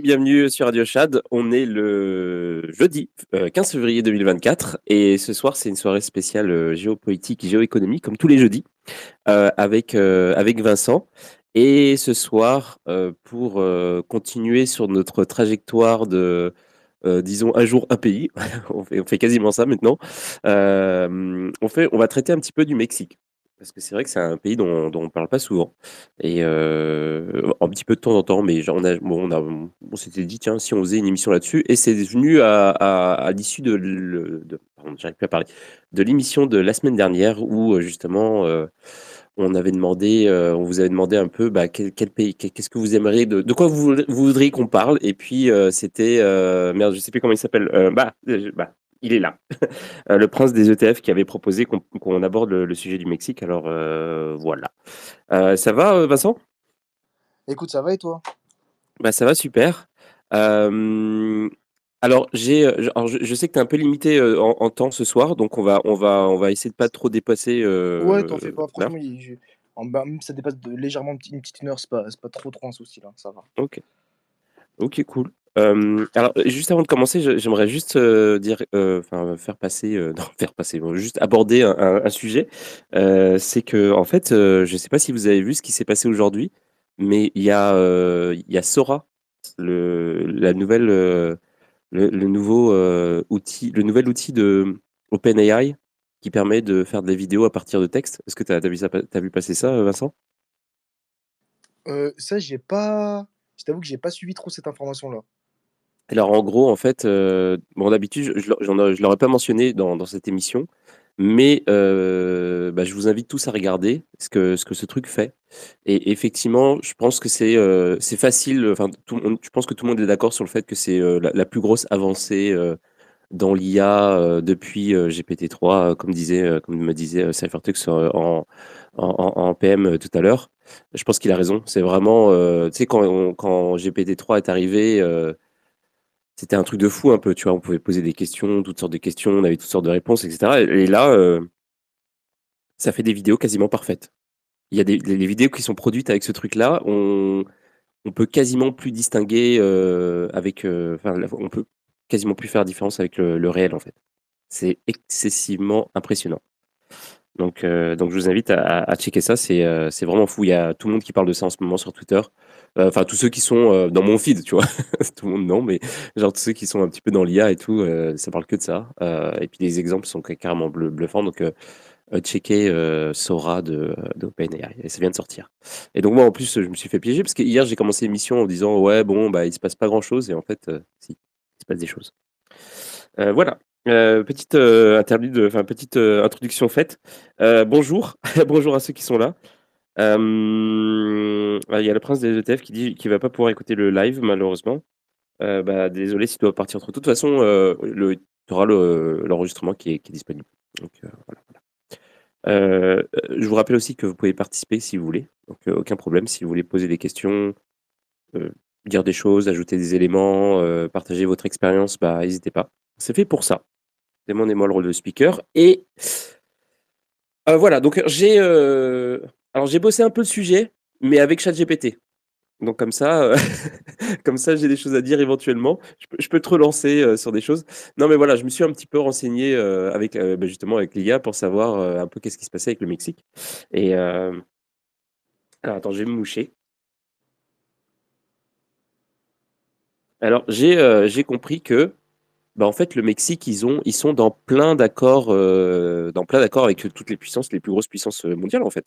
Bienvenue sur Radio Chad. On est le jeudi 15 euh, février 2024 et ce soir c'est une soirée spéciale euh, géopolitique géoéconomie comme tous les jeudis euh, avec, Vincent. Et ce soir, pour continuer sur notre trajectoire de, disons, un jour, un pays, on, fait, quasiment ça maintenant, on va traiter un petit peu du Mexique. Parce que c'est vrai que c'est un pays dont, on ne parle pas souvent. Et un petit peu de temps en temps, mais on, a, bon, on, on s'était dit, tiens, si on faisait une émission là-dessus. Et c'est venu à, l'issue de, de, j'arrive plus à parler, de l'émission de la semaine dernière où justement on on vous avait demandé un peu bah, quel, pays, qu'est-ce que vous aimeriez, de, quoi vous, voudriez qu'on parle. Et puis c'était, merde, je sais plus comment il s'appelle, bah, bah il est là. Euh, le prince des ETF qui avait proposé qu'on aborde le, sujet du Mexique. Alors euh, voilà. Euh, ça va, Vincent? Écoute, ça va et toi? Bah, Ça va super. alors, j'ai, je, sais que tu es un peu limité en, temps ce soir, donc on va, on va, on va essayer de pas trop dépasser. ouais, t'en fais pas. Franchement, même ça dépasse légèrement une petite heure, c'est pas, pas trop trop un souci là, ça va. Ok. Ok, cool alors, juste avant de commencer, j'aimerais juste dire, enfin, faire passer, non, faire passer, juste aborder un, sujet. c'est que, en fait, je ne sais pas si vous avez vu ce qui s'est passé aujourd'hui, mais il y a, y a Sora, le, la nouvelle, le, nouveau outil, le nouvel outil de OpenAI qui permet de faire des vidéos à partir de texte. Est-ce que tu as, vu, as vu passer ça, Vincent? Ça, j'ai pas. Je t'avoue que j'ai pas suivi trop cette information-là. Alors en gros, en fait, euh, bon d'habitude, je ne l'aurais pas mentionné dans, cette émission, mais euh, bah, je vous invite tous à regarder ce que, ce que ce truc fait. Et effectivement, je pense que c'est euh, facile. Enfin, je pense que tout le monde est d'accord sur le fait que c'est la, plus grosse avancée dans l'IA depuis GPT-3, comme disait, comme me disait Cyphertux en, en, PM tout à l'heure. Je pense qu'il a raison. C'est vraiment, tu sais, quand, quand GPT-3 est arrivé c'était un truc de fou un peu, tu vois. On pouvait poser des questions, toutes sortes de questions, on avait toutes sortes de réponses, etc. Et, là, euh, ça fait des vidéos quasiment parfaites. Il y a des vidéos qui sont produites avec ce truc-là. On, on peut quasiment plus distinguer avec, enfin, on peut quasiment plus faire différence avec le, réel en fait. C'est excessivement impressionnant. Donc, donc je vous invite à, checker ça, c'est vraiment fou. Il y a tout le monde qui parle de ça en ce moment sur Twitter. Enfin, tous ceux qui sont dans mon feed, tu vois. tout le monde non, mais genre tous ceux qui sont un petit peu dans l'IA et tout, ça parle que de ça. et puis les exemples sont carrément bluffants. Donc, euh, checker euh, Sora de, d'OpenAI. Et ça vient de sortir. Et donc, moi, en plus, je me suis fait piéger parce que hier, j'ai commencé l'émission en disant Ouais, bon, bah, il se passe pas grand chose. Et en fait, euh, si, il se passe des choses. voilà. petite interlude, enfin petite introduction faite. bonjour, bonjour à ceux qui sont là. Ah, il y a le prince des ETF qui dit qu'il va pas pouvoir écouter le live malheureusement. bah, désolé si tu dois partir trop. De toute façon, tu auras l'enregistrement qui, est, disponible. Donc voilà. Euh, je vous rappelle aussi que vous pouvez participer si vous voulez, donc euh, aucun problème. Si vous voulez poser des questions, euh, dire des choses, ajouter des éléments, partager votre expérience, bah, n'hésitez pas. C'est fait pour ça. Demandez-moi le rôle de speaker. Et voilà, donc j'ai alors j'ai bossé un peu le sujet, mais avec ChatGPT. Donc comme ça, euh, comme ça, j'ai des choses à dire éventuellement. Je peux, te relancer euh, sur des choses. Non, mais voilà, je me suis un petit peu renseigné euh, avec bah, justement avec l'IA pour savoir un peu qu'est-ce qui se passait avec le Mexique. Et alors attends, je vais me moucher. Alors j'ai j'ai compris que bah, en fait le Mexique ils ont ils sont dans plein d'accords dans plein d'accords avec toutes les puissances, les plus grosses puissances mondiales en fait.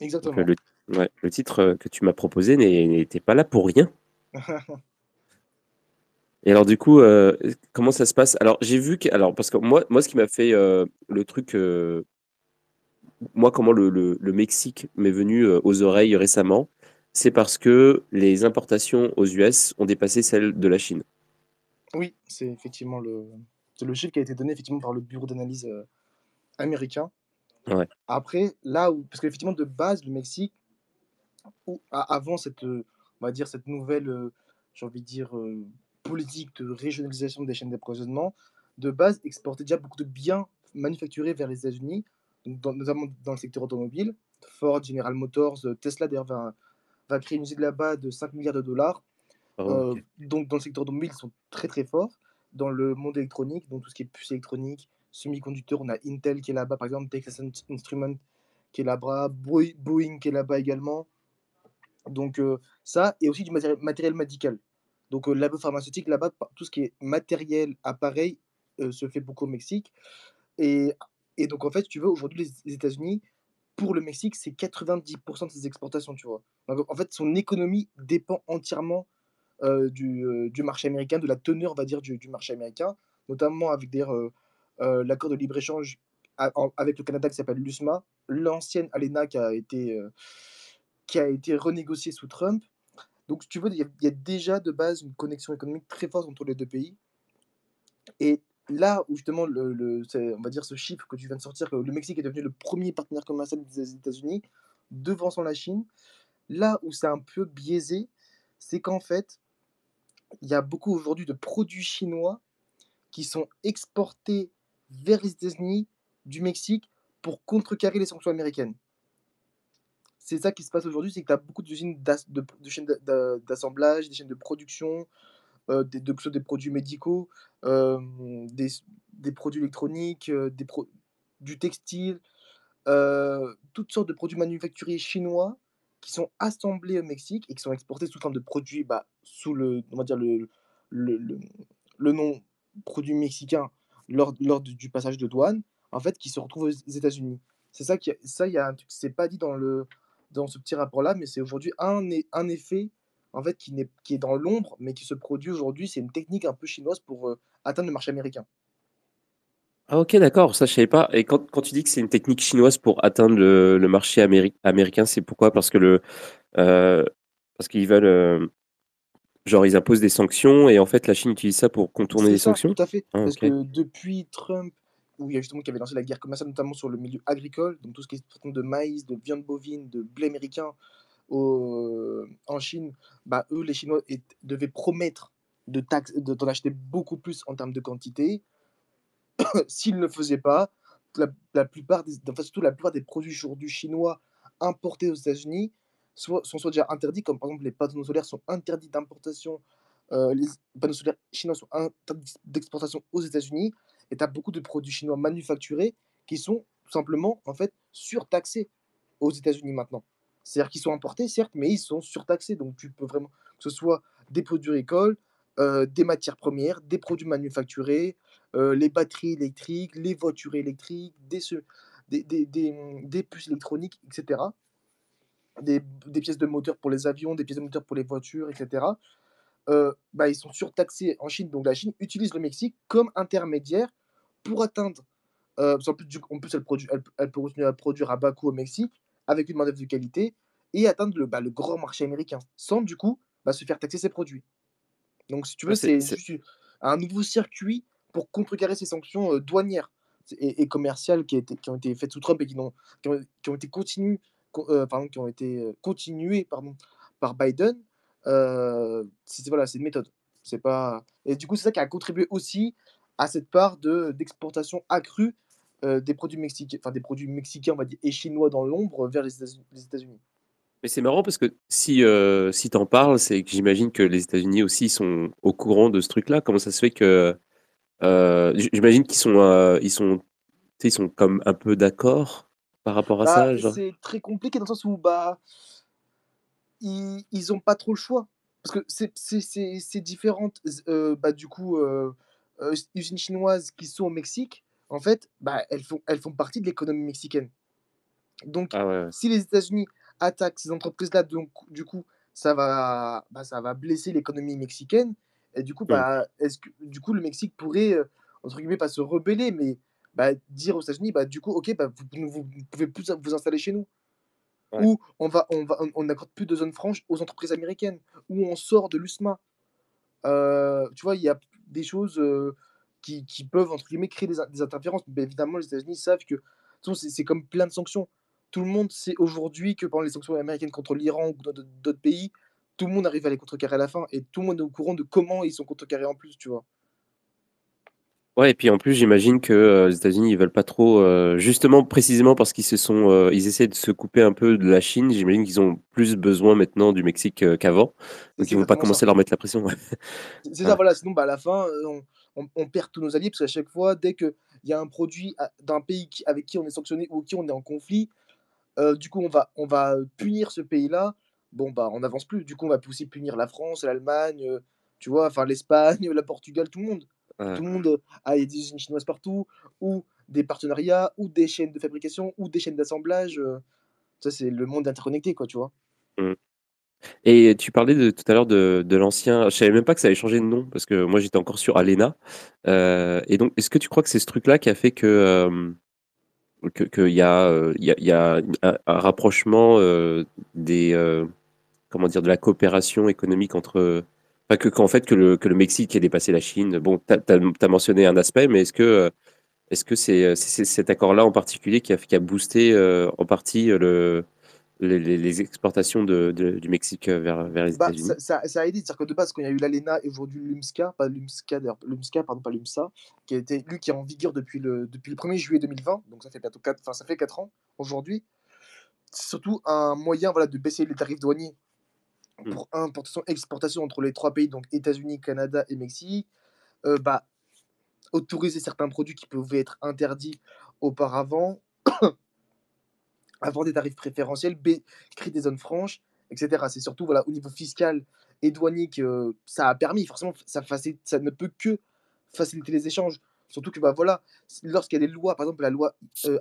Exactement. le, titre euh, que tu m'as proposé n'était pas là pour rien. Et alors du coup, euh, comment ça se passe? Alors j'ai vu que, alors parce que moi, moi ce qui m'a fait euh, le truc, moi comment le, Mexique m'est venu aux oreilles récemment, c'est parce que les importations aux US ont dépassé celles de la Chine. Oui, c'est effectivement le, le chiffre qui a été donné effectivement par le bureau d'analyse américain. Après, là où parce qu'effectivement, de base, le Mexique, avant cette, on va dire, cette nouvelle, j'ai envie de dire, politique de régionalisation des chaînes d'approvisionnement, de base, exportait déjà beaucoup de biens manufacturés vers les États-Unis, notamment dans le secteur automobile. Ford, General Motors, Tesla, d'ailleurs, va, va créer une usine là-bas de 5 milliards de dollars. Oh, donc, dans le secteur automobile, ils sont très très forts. Dans le monde électronique, donc tout ce qui est puces électroniques, semi-conducteurs, on a Intel qui est là-bas, par exemple, Texas Instruments qui est là-bas, Boeing qui est là-bas également. Donc euh, ça, et aussi du matériel, médical. Donc euh, labo pharmaceutique, là-bas, tout ce qui est matériel, appareil, euh, se fait beaucoup au Mexique. Et, et donc en fait, tu veux, aujourd'hui, les, États-Unis, pour le Mexique, c'est 90% de ses exportations, tu vois. Donc, en fait, son économie dépend entièrement du, du, marché américain, de la teneur, on va dire, du, du marché américain, notamment avec des euh, l'accord de libre-échange avec le Canada qui s'appelle l'USMA, l'ancienne ALENA qui a été, euh, été renégociée sous Trump. Donc, tu veux, il y, a déjà de base une connexion économique très forte entre les deux pays. Et là où justement, le, on va dire ce chiffre que tu viens de sortir, que le Mexique est devenu le premier partenaire commercial des États-Unis, devançant la Chine, là où c'est un peu biaisé, c'est qu'en fait, il y a beaucoup aujourd'hui de produits chinois qui sont exportés vers les États-Unis du Mexique pour contrecarrer les sanctions américaines. C'est ça qui se passe aujourd'hui, c'est que tu as beaucoup d'usines de, chaînes d'assemblage, des chaînes de production, euh, des, de, des produits médicaux, euh, des, produits électroniques, euh, du textile, toutes sortes de produits manufacturiers chinois qui sont assemblés au Mexique et qui sont exportés sous forme de produits bah, sous le, le nom produit mexicain lors, lors du passage de douane, en fait, qui se retrouvent aux États-Unis. C'est ça qui, ça, il y a un truc, c'est pas dit dans le, dans ce petit rapport-là, mais c'est aujourd'hui un, un effet en fait qui, n'est, qui est dans l'ombre, mais qui se produit aujourd'hui. C'est une technique un peu chinoise pour euh, atteindre le marché américain. Ah ok, d'accord, ça je savais pas. Et quand, quand tu dis que c'est une technique chinoise pour atteindre le, marché américain, c'est pourquoi? Parce que le euh, parce qu'ils veulent euh, Genre, ils imposent des sanctions et en fait, la Chine utilise ça pour contourner les sanctions Tout à fait. Ah, Parce que depuis Trump, où il y a justement qui avait lancé la guerre commerciale, notamment sur le milieu agricole, donc tout ce qui est de maïs, de viande bovine, de blé américain au, en Chine, bah, eux, les Chinois, devaient promettre de taxes, d'en acheter beaucoup plus en termes de quantité. S'ils ne le faisaient pas, la, plupart des, enfin, surtout la plupart des produits aujourd'hui chinois importés aux États-Unis sont soit déjà interdits, comme par exemple les panneaux solaires sont interdits d'importation, euh, les panneaux solaires chinois sont interdits d'exportation aux États-Unis, et tu as beaucoup de produits chinois manufacturés qui sont tout simplement en fait surtaxés aux États-Unis maintenant. C'est-à-dire qu'ils sont importés, certes, mais ils sont surtaxés. Donc tu peux vraiment, que ce soit des produits agricoles, euh, des matières premières, des produits manufacturés, euh, les batteries électriques, les voitures électriques, des, des, des, des, des puces électroniques, etc. Des, des, pièces de moteur pour les avions, des pièces de moteur pour les voitures, etc. Euh, bah, ils sont surtaxés en Chine. Donc la Chine utilise le Mexique comme intermédiaire pour atteindre. Euh, en plus, en plus elle, produit, elle, elle, peut continuer à produire à bas coût au Mexique avec une main-d'œuvre de qualité et atteindre le, bah, le, grand marché américain sans du coup bah, se faire taxer ses produits. Donc, si tu veux, c'est juste un nouveau circuit pour contrecarrer ces sanctions euh, douanières et, et, commerciales qui, étaient, qui, ont été faites sous Trump et qui, ont, qui, ont, qui ont été continues, euh, qui ont été euh, continuées pardon, par Biden. Euh, c'est voilà, une méthode. Pas et du coup c'est ça qui a contribué aussi à cette part de d'exportation accrue des produits mexicains, des produits mexicains on va dire et chinois dans l'ombre vers les États-Unis. Mais c'est marrant parce que si, si tu en parles, c'est que j'imagine que les États-Unis aussi sont au courant de ce truc-là. Comment ça se fait que. J'imagine qu'ils sont, sont, ils sont comme un peu d'accord par rapport à bah, ça. Genre. C'est très compliqué dans le sens où bah, ils n'ont pas trop le choix. Parce que c'est différentes, euh, bah, du coup, euh, euh, usines chinoises qui sont au Mexique, en fait, bah, elles, font, elles font partie de l'économie mexicaine. Donc, Ah ouais, ouais. si les États-Unis attaquent ces entreprises-là, donc du coup, ça va, bah, ça va blesser l'économie mexicaine. Et du coup, Mm. bah, est-ce que du coup, le Mexique pourrait, euh, entre guillemets, pas se rebeller, mais bah, dire aux États-Unis, bah, du coup, ok, bah, vous, vous, vous pouvez plus vous installer chez nous. Ouais. Ou on va, on va, on n'accorde plus de zone franche aux entreprises américaines. Ou on sort de l'USMA. Euh, tu vois, il y a des choses euh, qui, qui peuvent, entre guillemets, créer des, des interférences. Mais évidemment, les États-Unis savent que c'est comme plein de sanctions. Tout le monde sait aujourd'hui que pendant les sanctions américaines contre l'Iran ou d'autres pays, tout le monde arrive à les contrecarrer à la fin et tout le monde est au courant de comment ils sont contrecarrés en plus, tu vois. Ouais, et puis en plus, j'imagine que euh, les États-Unis, ils veulent pas trop, euh, justement, précisément parce qu'ils se sont, euh, ils essaient de se couper un peu de la Chine. J'imagine qu'ils ont plus besoin maintenant du Mexique euh, qu'avant, donc ils vont pas commencer ça. à leur mettre la pression. ouais. C'est ça, Ouais. voilà. Sinon, bah, à la fin, euh, on, on- on perd tous nos alliés parce qu'à chaque fois, dès qu'il y a un produit à- d'un pays avec qui on est sanctionné ou qui on est en conflit, euh, du coup, on va, on va punir ce pays-là. Bon, bah, on n'avance plus. Du coup, on va aussi punir la France, l'Allemagne, euh, tu vois, enfin l'Espagne, la Portugal, tout le monde. Ouais. Tout le monde a des usines chinoises partout, ou des partenariats, ou des chaînes de fabrication, ou des chaînes d'assemblage. euh, ça, c'est le monde interconnecté, quoi, tu vois. Mm. Et tu parlais de, tout à l'heure de, de l'ancien. Je savais même pas que ça avait changé de nom parce que moi j'étais encore sur Alena. Euh, et donc, est-ce que tu crois que c'est ce truc-là qui a fait que euh, que qu'il y a euh, y a, y a un, un rapprochement des comment dire de la coopération économique entre enfin que qu'en fait que le que le Mexique ait dépassé la Chine. Bon, t'as, t'as mentionné un aspect, mais est-ce que euh, est-ce que c'est cet accord-là en particulier qui a qui a boosté euh, en partie euh, le les, exportations de, de- du Mexique euh, vers, vers les Bah, États-Unis? ça, ça, ça a aidé, c'est-à-dire que de base, quand il y a eu l'ALENA et aujourd'hui l'UMSCA, pas l'UMSCA l'UMSCA, pardon, pas l'UMSA, qui a été, lui, qui est en vigueur depuis le, depuis le 1er juillet 2020, donc ça fait bientôt 4, enfin, ça fait 4 ans aujourd'hui, c'est surtout un moyen voilà, de baisser les tarifs douaniers. Pour importation exportation entre les trois pays, donc États-Unis, Canada et Mexique, euh, bah, autoriser certains produits qui pouvaient être interdits auparavant, avoir des tarifs préférentiels, créer des zones franches, etc. C'est surtout voilà, au niveau fiscal et douanier que ça a permis. Forcément, ça, facilite, ça ne peut que faciliter les échanges. Surtout que bah, voilà, lorsqu'il y a des lois, par exemple la loi euh,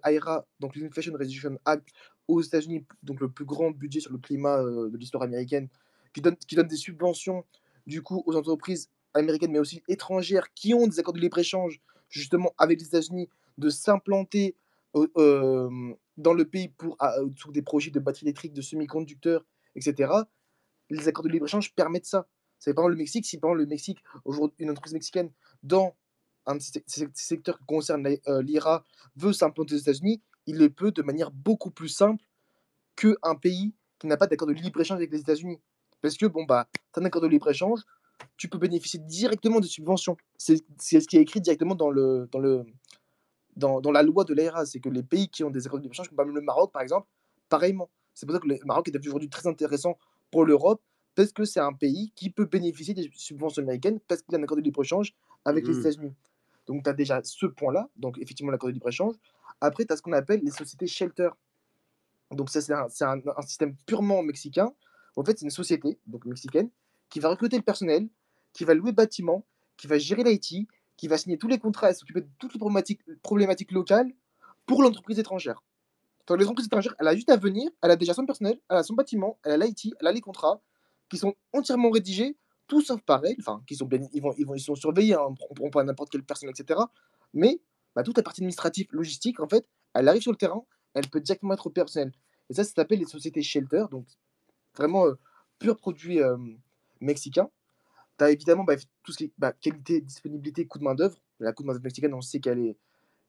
donc l'Inflation Reduction Act aux États-Unis, donc le plus grand budget sur le climat euh, de l'histoire américaine, qui donne, des subventions du coup aux entreprises américaines mais aussi étrangères qui ont des accords de libre-échange justement avec les États-Unis de s'implanter euh, euh, dans le pays pour ah, euh, sur des projets de batteries électriques, de semi-conducteurs, etc. Les accords de libre-échange permettent ça. C'est par exemple le Mexique, si par exemple le Mexique, aujourd'hui, une entreprise mexicaine dans un secteurs qui concerne l'IRA veut s'implanter aux États-Unis, il le peut de manière beaucoup plus simple qu'un pays qui n'a pas d'accord de libre-échange avec les États-Unis. Parce que, bon, bah, tu as un accord de libre-échange, tu peux bénéficier directement de subventions. C'est ce qui est écrit directement dans, le, dans, le, dans, dans la loi de l'AIRA. C'est que les pays qui ont des accords de libre-échange, comme par exemple le Maroc, par exemple, pareillement. C'est pour ça que le Maroc est aujourd'hui très intéressant pour l'Europe, parce que c'est un pays qui peut bénéficier des subventions américaines parce qu'il a un accord de libre-échange avec les mmh. États-Unis. Donc, tu as déjà ce point-là, donc effectivement l'accord de libre-échange. Après, tu as ce qu'on appelle les sociétés shelter. Donc, ça, c'est un, un, système purement mexicain. En fait, c'est une société donc mexicaine qui va recruter le personnel, qui va louer le bâtiment, qui va gérer l'IT, qui va signer tous les contrats et s'occuper de toutes les problématiques, locales pour l'entreprise étrangère. Donc, l'entreprise étrangère, elle a juste à venir, elle a déjà son personnel, elle a son bâtiment, elle a l'IT, elle a les contrats qui sont entièrement rédigés, tout sauf pareil, enfin, qui sont ils, vont, ils, vont, ils sont surveillés, hein, on prend pas n'importe quelle personne, etc. Mais bah, toute la partie administrative, logistique, en fait, elle arrive sur le terrain, elle peut directement être opérationnelle. Et ça, ça s'appelle les sociétés shelter, donc vraiment euh, pur produit euh, mexicain. Tu as évidemment bah, tout ce qui est bah, qualité, disponibilité, coût de main-d'œuvre. La coût de main-d'œuvre mexicaine, on sait qu'elle est,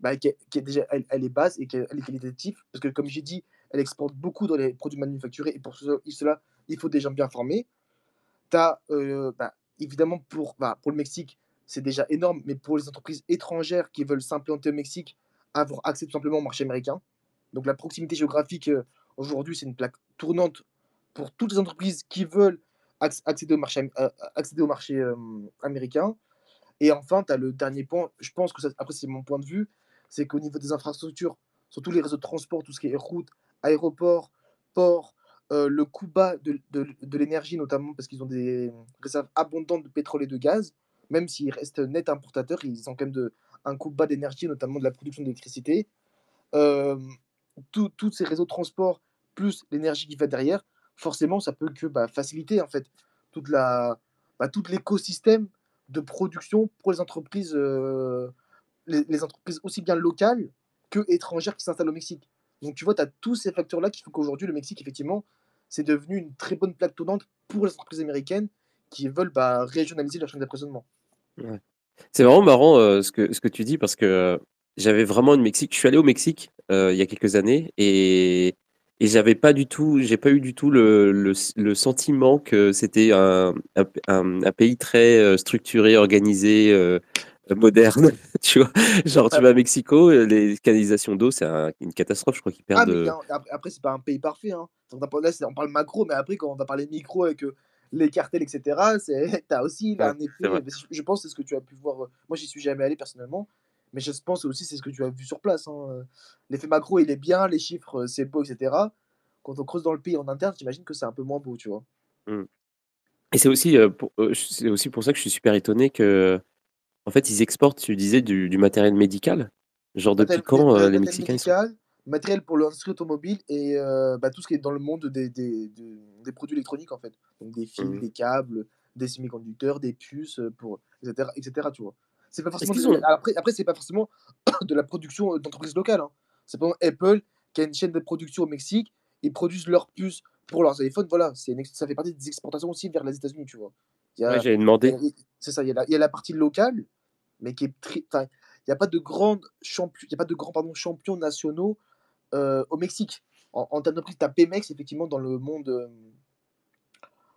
bah, déjà elle, est basse et qu'elle est qualitative. Parce que, comme j'ai dit, elle exporte beaucoup dans les produits manufacturés et pour cela, il faut des gens bien formés. Tu as euh, bah, évidemment pour, bah, pour le Mexique, c'est déjà énorme, mais pour les entreprises étrangères qui veulent s'implanter au Mexique, avoir accès tout simplement au marché américain. Donc la proximité géographique, aujourd'hui, c'est une plaque tournante pour toutes les entreprises qui veulent accéder au marché, euh, accéder au marché américain. Et enfin, tu as le dernier point, je pense que après c'est mon point de vue, c'est qu'au niveau des infrastructures, surtout les réseaux de transport, tout ce qui est route, aéroport, port, euh, le coût bas de, de, de l'énergie, notamment parce qu'ils ont des réserves abondantes de pétrole et de gaz, même s'ils restent net importateurs, ils ont quand même de, un coût bas d'énergie, notamment de la production d'électricité. Euh, tous ces réseaux de transport, plus l'énergie qui va derrière, forcément, ça peut que bah, faciliter en fait toute la, bah, tout l'écosystème de production pour les entreprises, euh, les, entreprises aussi bien locales que étrangères qui s'installent au Mexique. Donc tu vois, tu as tous ces facteurs-là qui font qu'aujourd'hui, le Mexique, effectivement, c'est devenu une très bonne plaque tournante pour les entreprises américaines qui veulent bah, régionaliser leur chaîne d'approvisionnement. C'est vraiment marrant euh, ce, que, ce que tu dis parce que euh, j'avais vraiment une Mexique. Je suis allé au Mexique il y a quelques années et et j'avais pas du tout, j'ai pas eu du tout le, le, sentiment que c'était un, un, pays très euh, structuré, organisé, euh, moderne. tu vois, genre tu vas à Mexico, les canalisations d'eau, c'est une catastrophe. Je crois qu'ils perdent. Ah, mais après, après c'est pas un pays parfait. Hein. Là, on parle macro, mais après, quand on va parler micro avec euh, les cartels, etc., t'as aussi un effet. Je pense que c'est ce que tu as pu voir. Moi, j'y suis jamais allé personnellement. Mais je pense aussi c'est ce que tu as vu sur place. Hein. L'effet macro, il est bien, les chiffres, c'est beau, etc. Quand on creuse dans le pays en interne, j'imagine que c'est un peu moins beau, tu vois. Mmh. Et c'est aussi, pour, c'est aussi pour ça que je suis super étonné que, en fait, ils exportent, tu disais, du, matériel médical. Genre depuis quand les Mexicains médical, Matériel pour l'industrie automobile et bah, tout ce qui est dans le monde des, des, des, produits électroniques, en fait. Donc des fils, mmh des câbles, des semi-conducteurs, des puces, pour, etc., etc. Tu vois. C'est pas forcément Après, après c'est pas forcément de la production d'entreprises locales. Hein. C'est pas Apple qui a une chaîne de production au Mexique, ils produisent leurs puces pour leurs iPhones. Voilà, c'est ça fait partie des exportations aussi vers les États-Unis, tu vois. Ouais, J'ai demandé. C'est ça, il y, a la, il y, a la partie locale, mais qui est très. il n'y a pas de grands champions, il y a pas de grands pardon, champions nationaux euh, au Mexique. En, en termes de prix, tu as Pemex, effectivement, dans le monde. Euh,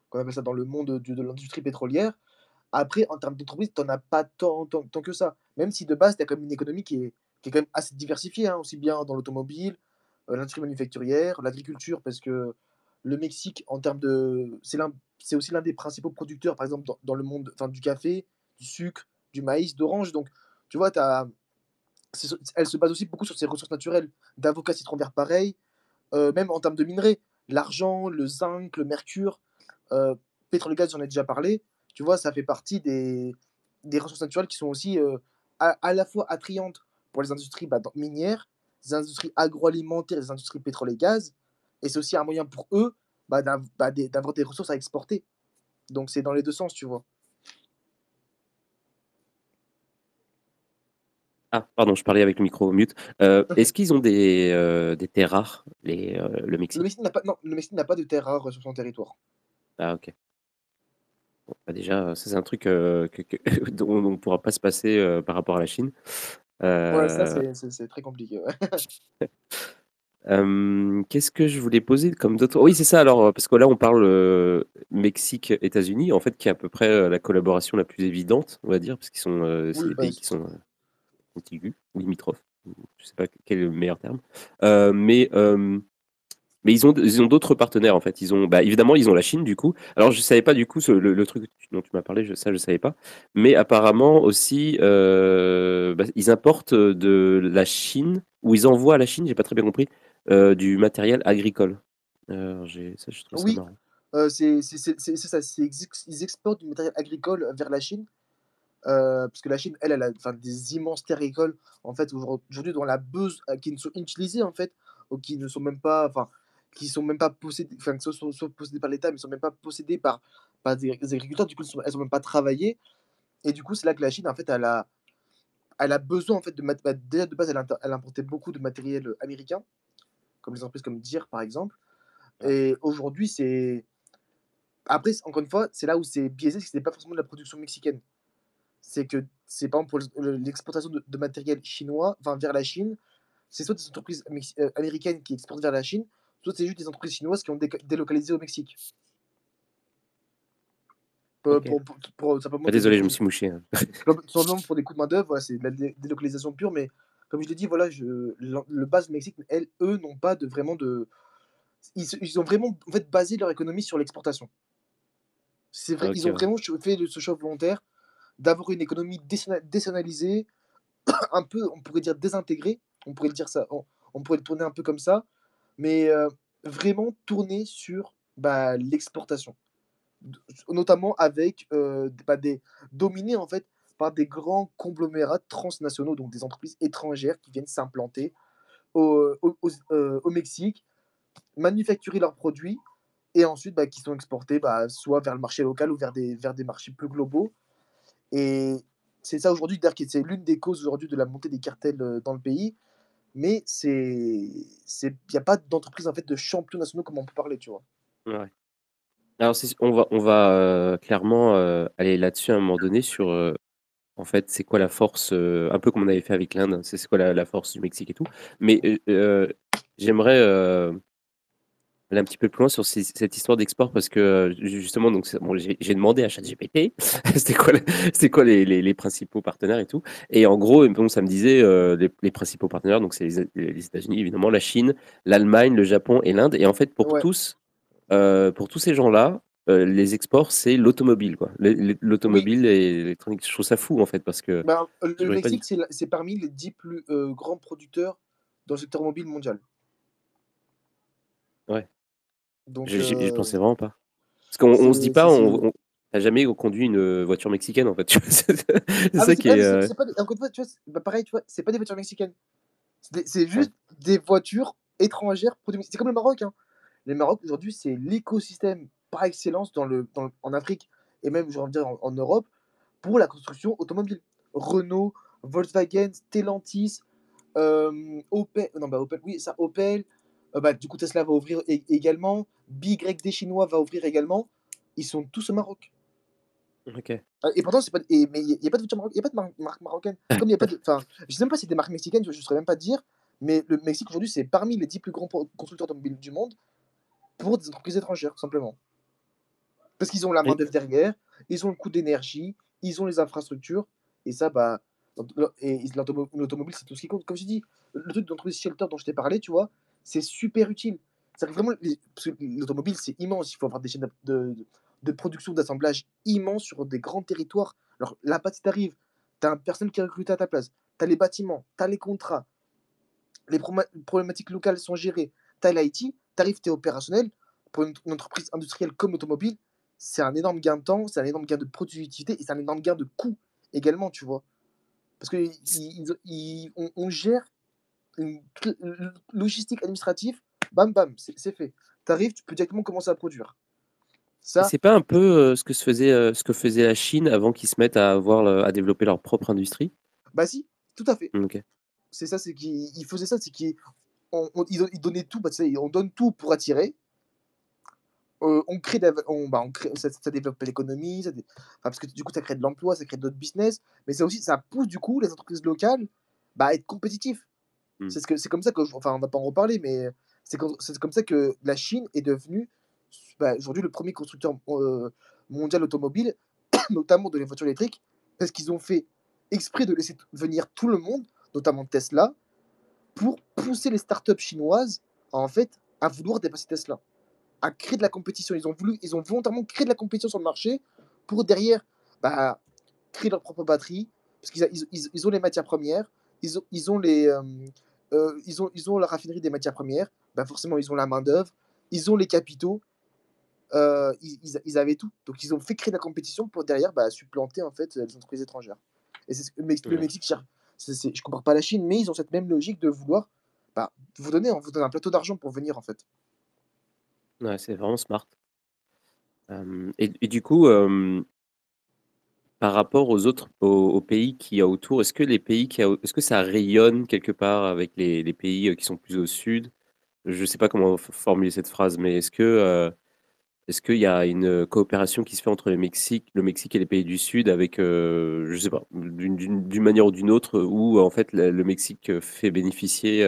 qu'on appelle ça dans le monde de, de l'industrie pétrolière. Après, en termes d'entreprise, tu n'en as pas tant, tant, tant, que ça. Même si de base, tu as quand même une économie qui est, qui est quand même assez diversifiée, hein, aussi bien dans l'automobile, euh, l'industrie manufacturière, l'agriculture, parce que le Mexique, en termes de. C'est aussi l'un des principaux producteurs, par exemple, dans, le monde du café, du sucre, du maïs, d'orange. Donc, tu vois, as, elle se base aussi beaucoup sur ses ressources naturelles, d'avocats citron vert pareil, euh, même en termes de minerais, l'argent, le zinc, le mercure, euh, pétrole et gaz, j'en ai déjà parlé tu vois, ça fait partie des, des ressources naturelles qui sont aussi euh, à, la fois attrayantes pour les industries bah, minières, les industries agroalimentaires, les industries pétrole et gaz, et c'est aussi un moyen pour eux bah, bah d'avoir des ressources à exporter. Donc c'est dans les deux sens, tu vois. Ah, pardon, je parlais avec le micro mute. Euh, est-ce qu'ils ont des, euh, des terres rares, les, le Mexique? Le Mexique n'a pas, non, le Mexique n'a pas de terres rares sur son territoire. Ah, ok. Bah, déjà, ça c'est un truc dont on ne pourra pas se passer par rapport à la Chine. Ouais, ça c'est très compliqué. Qu'est-ce que je voulais poser comme d'autres Oui, c'est ça. Alors, parce que là, on parle Mexique-États-Unis, en fait, qui est à peu près la collaboration la plus évidente, on va dire, parce qu'ils sont, c'est des bah, pays qui sont contigus ou limitrophes. Je ne sais pas quel est le meilleur terme. mais Mais ils ont, ils ont d'autres partenaires en fait. Ils ont, bah, évidemment, ils ont la Chine du coup. Alors je savais pas du coup le, truc dont tu m'as parlé, je, ça je savais pas. Mais apparemment aussi, euh, bah, ils importent de la Chine ou ils envoient à la Chine, j'ai pas très bien compris, euh, du matériel agricole. ça, je trouve oui, c'est ça. Ils exportent du matériel agricole vers la Chine. parce que la Chine, elle, elle a des immenses terres agricoles en fait aujourd'hui dont la beuse qui ne sont utilisées en fait ou qui ne sont même pas, enfin, qui sont même pas possédés, enfin, qui sont, sont, possédés par l'État, mais sont même pas possédés par, par des, agriculteurs. Du coup, elles sont même pas travaillées. Et du coup, c'est là que la Chine, en fait, elle a, elle a besoin, en fait, de bah, déjà de base, elle, elle importait beaucoup de matériel euh, américain, comme les entreprises comme Deere, par exemple. Et aujourd'hui, c'est. Après, encore une fois, c'est là où c'est biaisé, c'est que ce n'est pas forcément de la production mexicaine. C'est que c'est par exemple pour l'exportation de, de, matériel chinois, enfin vers la Chine, c'est soit des entreprises euh, américaines qui exportent vers la Chine, soit c'est juste des entreprises chinoises qui ont délocalisé au Mexique. Pour, désolé, je me suis mouché. Hein. Simplement pour des coûts de main-d'œuvre, c'est de la délocalisation pure, mais comme je l'ai dit, voilà, je, le, base du Mexique, elles, eux, n'ont pas de vraiment de. Ils, ont vraiment en fait, basé leur économie sur l'exportation. C'est vrai qu'ils ont vraiment fait de ce choix volontaire d'avoir une économie décentralisée, un peu, on pourrait dire désintégrée, on pourrait le dire ça, on, pourrait le tourner un peu comme ça, mais euh, vraiment tourner sur bah, l'exportation, notamment avec euh, bah, des dominés en fait par des grands conglomérats transnationaux, donc des entreprises étrangères qui viennent s'implanter au, euh, Mexique, manufacturer leurs produits et ensuite bah, qui sont exportés soit vers le marché local ou vers des, vers des marchés plus globaux. Et c'est ça aujourd'hui, c'est l'une des causes aujourd'hui de la montée des cartels dans le pays mais c'est il n'y a pas d'entreprise en fait de champions nationaux comme on peut parler, tu vois. Alors on va on va euh, clairement euh, aller là-dessus à un moment donné sur euh, en fait c'est quoi la force un peu comme on avait fait avec l'Inde, c'est quoi la, la, force du Mexique et tout. Mais j'aimerais aller un petit peu plus loin sur cette histoire d'export parce que euh, justement, donc bon, j'ai demandé à ChatGPT c'était quoi, c'est quoi les, les, principaux partenaires et tout. Et en gros, bon, ça me disait euh, les, principaux partenaires, donc c'est les, États-Unis évidemment, la Chine, l'Allemagne, le Japon et l'Inde. Et en fait, pour tous, euh, pour tous ces gens-là, les exports, c'est l'automobile, quoi. L'automobile et l'électronique. Je trouve ça fou en fait parce que bah, le Mexique, c'est parmi les dix plus grands producteurs dans le secteur mobile mondial. Ouais. Donc, J'y pensais vraiment pas. Parce qu'on on se dit pas, on, n'a jamais conduit une voiture mexicaine en fait. c'est ah, ça qui est. Euh pas, encore une fois, tu vois, bah, pareil, tu vois, c'est pas des voitures mexicaines. C'est juste des voitures étrangères C'est comme le Maroc. Hein. Le Maroc aujourd'hui, c'est l'écosystème par excellence dans le, dans en Afrique et même, je dire, en, Europe pour la construction automobile. Renault, Volkswagen, Stellantis, euh, Opel, non bah Opel, oui, ça, Opel, euh, bah, du coup, Tesla va ouvrir également. BYD chinois va ouvrir également. Ils sont tous au Maroc. Ok. Ah, et pourtant, c'est pas. Et, mais il n'y a, pas de voiture a pas de marque marocaine. Comme il y a pas de. Je sais même pas si c'est des marques mexicaines, je ne saurais même pas dire. Mais le Mexique aujourd'hui, c'est parmi les 10 plus grands constructeurs automobiles du monde pour des entreprises étrangères, tout simplement. Parce qu'ils ont la main d'œuvre derrière, ils ont le coût d'énergie, ils ont les infrastructures, et ça, bah. Et l'automobile, c'est tout ce qui compte. Comme je dis, le truc d'entreprise Shelter dont je t'ai parlé, tu vois, c'est super utile. vraiment, l'automobile, c'est immense. Il faut avoir des chaînes de, de, production, d'assemblage immenses sur des grands territoires. Alors là, si tu arrives, tu as une personne qui est recrutée à ta place, tu as les bâtiments, tu as les contrats, les problématiques locales sont gérées, tu as l'IT, tu arrives, tu es opérationnel. Pour une, entreprise industrielle comme l'automobile, c'est un énorme gain de temps, c'est un énorme gain de productivité et c'est un énorme gain de coût également, tu vois. Parce qu'on on gère une logistique administrative, bam bam, c'est fait. Tu arrives, tu peux directement commencer à produire. Ça, c'est pas un peu euh, ce que se faisait, euh, ce que faisait la Chine avant qu'ils se mettent à avoir à développer leur propre industrie? Bah si, tout à fait. C'est ça, c'est qu'ils faisaient ça, c'est qu'ils on, ils donnaient tout, bah, on donne tout pour attirer. Euh, on crée, on, bah, on crée ça, développe l'économie, parce que du coup ça crée de l'emploi, ça crée d'autres business, mais ça aussi ça pousse du coup les entreprises locales bah, à être compétitifs. Mmh. C'est ce comme ça que, enfin, on va pas en reparler, mais c'est comme, ça que la Chine est devenue bah, aujourd'hui le premier constructeur euh, mondial automobile, notamment de les voitures électriques, parce qu'ils ont fait exprès de laisser venir tout le monde, notamment Tesla, pour pousser les startups chinoises à en fait à vouloir dépasser Tesla, à créer de la compétition. Ils ont, voulu, ils ont volontairement créé de la compétition sur le marché pour derrière bah, créer leur propre batterie, parce qu'ils ils, ils, ont les matières premières, ils ont, ils ont, les, euh, euh, ils ont, ils ont la raffinerie des matières premières, bah forcément ils ont la main-d'œuvre, ils ont les capitaux, euh, ils, ils, avaient tout. Donc ils ont fait créer la compétition pour derrière bah, supplanter en fait les entreprises étrangères. Et c'est le, le Mexique, je ne compare pas la Chine, mais ils ont cette même logique de vouloir bah, vous donner, on vous donne un plateau d'argent pour venir en fait. Ouais, c'est vraiment smart. et, et, du coup, euh, par rapport aux autres, pays qui y a autour, est-ce que les pays qui est-ce que ça rayonne quelque part avec les, pays qui sont plus au sud? Je ne sais pas comment formuler cette phrase, mais est-ce que euh, est-ce qu'il y a une coopération qui se fait entre le Mexique, le Mexique et les pays du Sud avec, euh, je sais pas, d'une manière ou d'une autre, où en fait le, Mexique fait bénéficier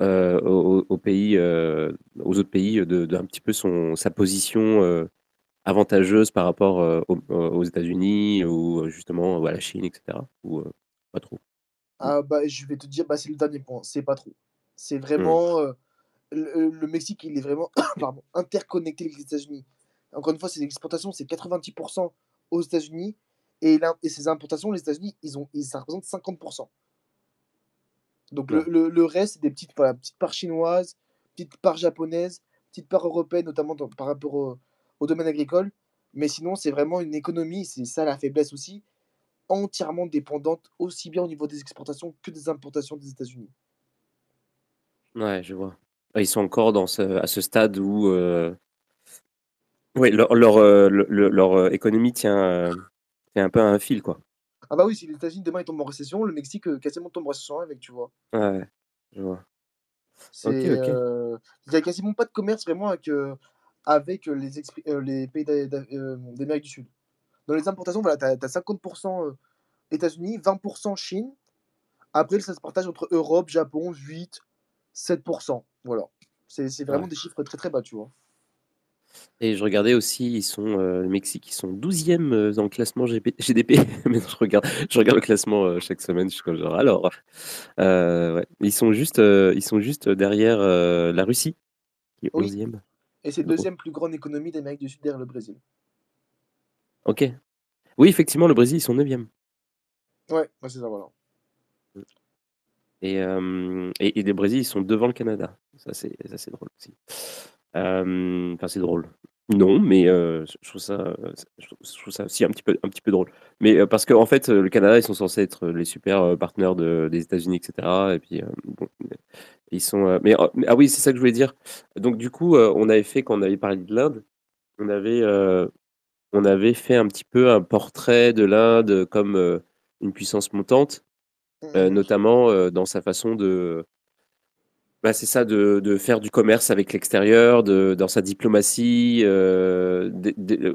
euh, aux, pays, aux autres pays d'un petit peu son, sa position avantageuse par rapport euh, aux, États-Unis ou euh, justement à la Chine, etc. Ou euh, pas trop? Ah, bah, Je vais te dire, bah, c'est le dernier point, c'est pas trop. C'est mmh. vraiment. le, Mexique, il est vraiment pardon, interconnecté avec les États-Unis. Encore une fois, ses exportations, c'est 90% aux États-Unis. Et, et ses importations, les États-Unis, ils ont, ils, ça représente 50%. Donc le, le, reste, c'est des petites, voilà, petites parts chinoises, petites parts japonaises, petites parts européennes, notamment par rapport au, au domaine agricole. Mais sinon, c'est vraiment une économie, c'est ça la faiblesse aussi, entièrement dépendante aussi bien au niveau des exportations que des importations des États-Unis. Ouais, je vois. Ils sont encore dans ce, à ce stade où euh... leur, leur, euh, leur, euh, économie tient, tient, un peu à un fil, quoi. Ah bah oui, si les États-Unis demain ils tombent en récession, le Mexique quasiment tombe en récession avec, tu vois. Ouais, je vois. Il n'y a quasiment pas de commerce vraiment avec, avec les, les pays d'Amérique du Sud. Dans les importations, voilà, tu as, 50% États-Unis, 20% Chine. Après, ça se partage entre Europe, Japon, 8%, 7%. Voilà. C'est vraiment des chiffres très très bas, tu vois. Et je regardais aussi, ils sont, le Mexique, ils sont 12e dans le classement GDP. Mais je regarde, je regarde le classement chaque semaine. Je suis comme genre, alors, ouais. ils, sont juste, ils sont juste derrière la Russie, qui est 11e. Et c'est deuxième plus grande économie d'Amérique du Sud derrière le Brésil. Ok. Oui, effectivement, le Brésil, ils sont 9e. Ouais, c'est ça, voilà. Et, et, les Brésil, ils sont devant le Canada. Ça, c'est drôle aussi. Enfin, c'est drôle. Non, mais je, trouve ça, je trouve ça aussi un petit peu, un petit peu drôle. Mais parce qu'en en fait, le Canada, ils sont censés être les super partenaires de, des États-Unis, etc. Et puis, bon, ils sont. Euh, mais, oh, ah oui, c'est ça que je voulais dire. Donc du coup, on avait fait quand on avait parlé de l'Inde, on avait on avait fait un petit peu un portrait de l'Inde comme une puissance montante, mmh notamment dans sa façon de bah, c'est ça, de, de, faire du commerce avec l'extérieur, dans sa diplomatie, euh,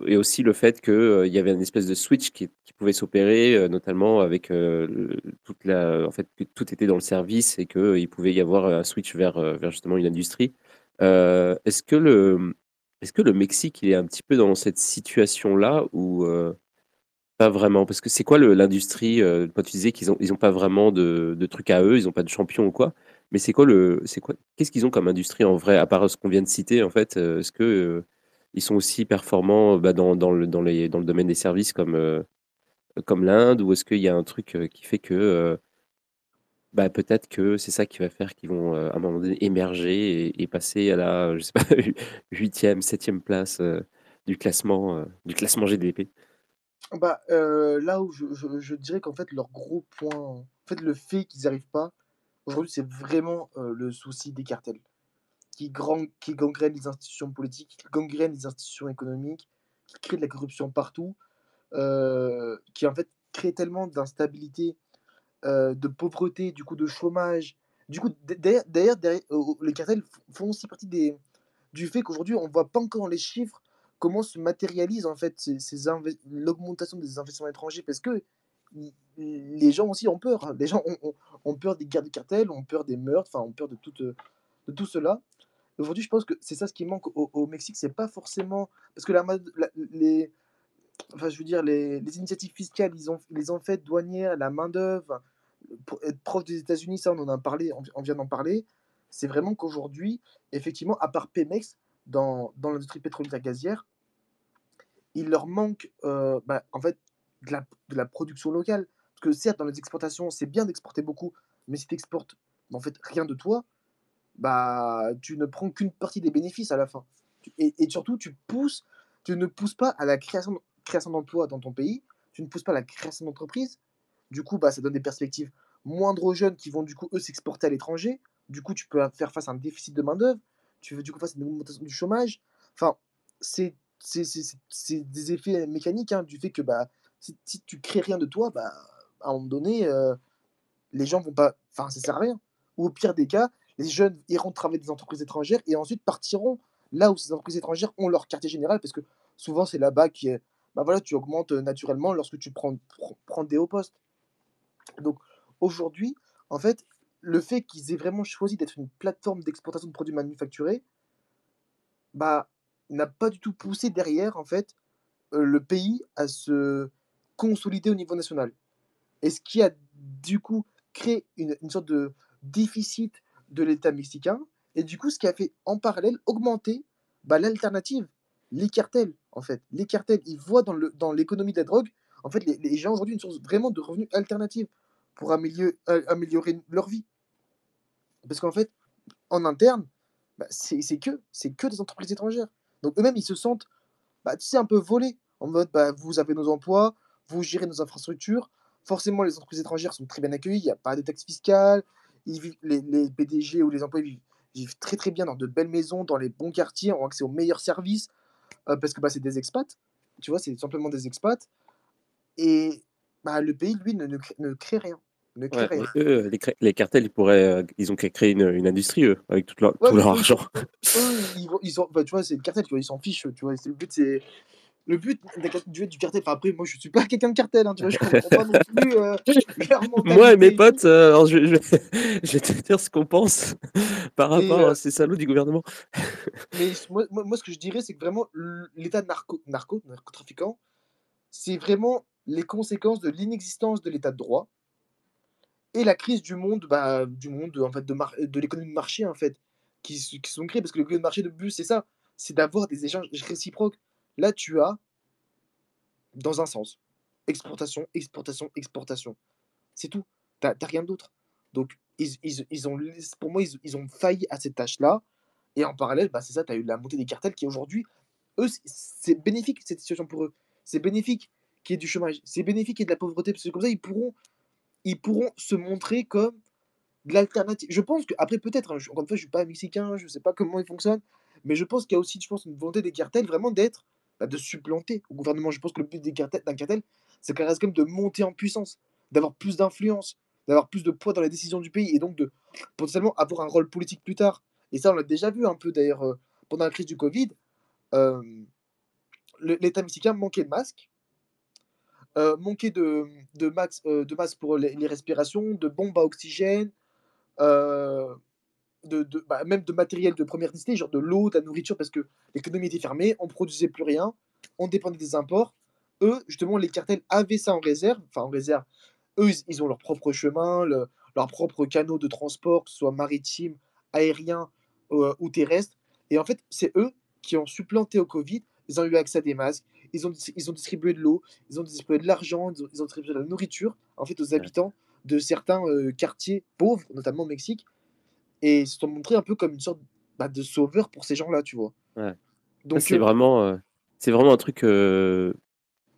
et aussi le fait qu'il euh, y avait une espèce de switch qui, pouvait s'opérer, euh, notamment avec euh, toute la, en fait, que tout était dans le service et qu'il pouvait y avoir un switch vers, vers justement une industrie. est-ce que le, est-ce que le Mexique il est un petit peu dans cette situation-là ou pas vraiment? Parce que c'est quoi l'industrie Quand tu disais qu'ils n'ont ils ont pas vraiment de, de trucs à eux, ils n'ont pas de champions ou quoi mais c'est quoi le, c'est quoi, qu'est-ce qu'ils ont comme industrie en vrai, à part ce qu'on vient de citer en fait euh, Est-ce que euh, ils sont aussi performants bah, dans, le, dans, le domaine des services comme, euh, comme l'Inde, ou est-ce qu'il y a un truc qui fait que bah, peut-être que c'est ça qui va faire qu'ils vont à un moment donné émerger et, passer à la, je sais pas, huitième, septième place du classement, du classement GDP. Bah, là où je, je, je dirais qu'en fait leur gros point, en fait le fait qu'ils n'y arrivent pas Aujourd'hui, c'est vraiment le souci des cartels qui, gangrènent les institutions politiques, qui gangrènent les institutions économiques, qui créent de la corruption partout, qui en fait créent tellement d'instabilité, de pauvreté, du coup de chômage. Du coup, d'ailleurs, les cartels font aussi partie du fait qu'aujourd'hui, on ne voit pas encore les chiffres comment se matérialise en fait l'augmentation des investissements étrangers parce que les gens aussi ont peur. Hein. Les gens ont, peur des guerres de cartel, ont peur des meurtres, enfin, ont peur de tout, euh, de tout cela. Aujourd'hui, je pense que c'est ça ce qui manque au, au Mexique. C'est pas forcément. Parce que les. Enfin, je veux dire, les, les, initiatives fiscales, ils ont, les ont fait douanières, la main-d'œuvre. Être prof des États-Unis, ça, on en a parlé, on, vient d'en parler. c'est vraiment qu'aujourd'hui, effectivement, à part Pemex, dans, dans l'industrie pétrolière gazière, il leur manque euh, bah, en fait de la, production locale. Parce que certes, dans les exportations, c'est bien d'exporter beaucoup, mais si tu exportes en fait rien de toi, bah tu ne prends qu'une partie des bénéfices à la fin. Et, surtout, tu pousses, tu ne pousses pas à la création, création d'emplois dans ton pays, tu ne pousses pas à la création d'entreprises. Du coup, bah, ça donne des perspectives moindres aux jeunes qui vont du coup eux s'exporter à l'étranger. Du coup, tu peux faire face à un déficit de main d'œuvre. Tu veux du coup face à une augmentation du chômage. Enfin, c'est c'est des effets mécaniques hein, du fait que bah, si, si, tu crées rien de toi, bah, à un moment donné, euh, les gens vont pas. Enfin, ça sert à rien. Ou au pire des cas, les jeunes iront travailler des entreprises étrangères et ensuite partiront là où ces entreprises étrangères ont leur quartier général parce que souvent c'est là-bas qui est. Bah voilà, tu augmentes euh, naturellement lorsque tu prends, des hauts postes. Donc aujourd'hui, en fait, le fait qu'ils aient vraiment choisi d'être une plateforme d'exportation de produits manufacturés, bah, n'a pas du tout poussé derrière, en fait, euh, le pays à se consolider au niveau national. Et ce qui a, du coup, créé une, sorte de déficit de l'État mexicain, et du coup, ce qui a fait, en parallèle, augmenter bah, l'alternative, les cartels, en fait. Les cartels, ils voient dans, le, dans l'économie de la drogue, en fait, les, gens aujourd'hui une source vraiment de revenus alternatifs pour améliorer, euh, améliorer leur vie. Parce qu'en fait, en interne, bah, c'est, que, que des entreprises étrangères. Donc eux-mêmes, ils se sentent, bah, tu sais, un peu volés. En mode, bah, vous avez nos emplois, vous gérez nos infrastructures. Forcément, les entreprises étrangères sont très bien accueillies, il n'y a pas de taxes fiscales. Ils vivent, les, les, PDG ou les employés vivent, très très bien dans de belles maisons, dans les bons quartiers, ont accès aux meilleurs services, euh, parce que bah, c'est des expats. Tu vois, c'est simplement des expats. Et bah, le pays, lui, ne, ne crée rien. Les, cartels, ils pourraient, euh, ils ont créé une, une industrie eux, avec tout leur, tout leur argent. ils, ils ont, bah, tu vois, c'est le cartel, tu vois, ils s'en fichent, tu vois. Le but, c'est le but du, du cartel. Enfin après, moi, je suis pas quelqu'un de cartel, hein, tu vois. Je comprends pas non plus. Euh, moi et mes potes, alors je, je, je, vais te dire ce qu'on pense par rapport à ces salauds du gouvernement. mais moi, moi, ce que je dirais, c'est que vraiment l'état narco, narco, narcotrafiquant, c'est vraiment les conséquences de l'inexistence de l'état de droit et la crise du monde, bah, du monde en fait, de, de l'économie de marché en fait, qui, qui sont créés. Parce que l'économie de marché de but, c'est ça, c'est d'avoir des échanges réciproques. Là, tu as, dans un sens, exportation, exportation, exportation. C'est tout. Tu n'as rien d'autre. Donc, ils, ils, ils, ont, pour moi, ils, ils ont failli à cette tâche-là. Et en parallèle, bah, c'est ça, tu as eu la montée des cartels qui aujourd'hui, eux, c'est bénéfique cette situation pour eux. C'est bénéfique qu'il y ait du chômage. C'est bénéfique qu'il y ait de la pauvreté. Parce que comme ça, ils pourront ils pourront se montrer comme de l'alternative. Je pense que, après, peut-être, hein, encore une fois, je ne suis pas mexicain, je ne sais pas comment ils fonctionnent, mais je pense qu'il y a aussi, je pense, une volonté des cartels vraiment d'être, bah, de supplanter au gouvernement. Je pense que le but d'un cartel, c'est quand même de monter en puissance, d'avoir plus d'influence, d'avoir plus de poids dans les décisions du pays et donc de potentiellement avoir un rôle politique plus tard. Et ça, on l'a déjà vu un peu d'ailleurs euh, pendant la crise du Covid. Euh, L'État mexicain manquait de masques euh, manquer de, de, de masse pour les, respirations, de bombes à oxygène, de, de bah, même de matériel de première nécessité, genre de l'eau, de la nourriture, parce que l'économie était fermée, on produisait plus rien, on dépendait des imports. Eux, justement, les cartels avaient ça en réserve, enfin en réserve. Eux, ils, ont leur propre chemin, le, leur propre canaux de transport, que ce soit maritime, aérien ou terrestre. Et en fait, c'est eux qui ont supplanté au Covid. Ils ont eu accès à des masques, ils ont, ils ont distribué de l'eau, ils ont distribué de l'argent, ils, ont distribué de la nourriture en fait aux habitants de certains euh, quartiers pauvres, notamment au Mexique, et ils se sont montrés un peu comme une sorte bah, de sauveur pour ces gens-là, tu vois. Donc c'est euh, vraiment, euh, c'est vraiment un truc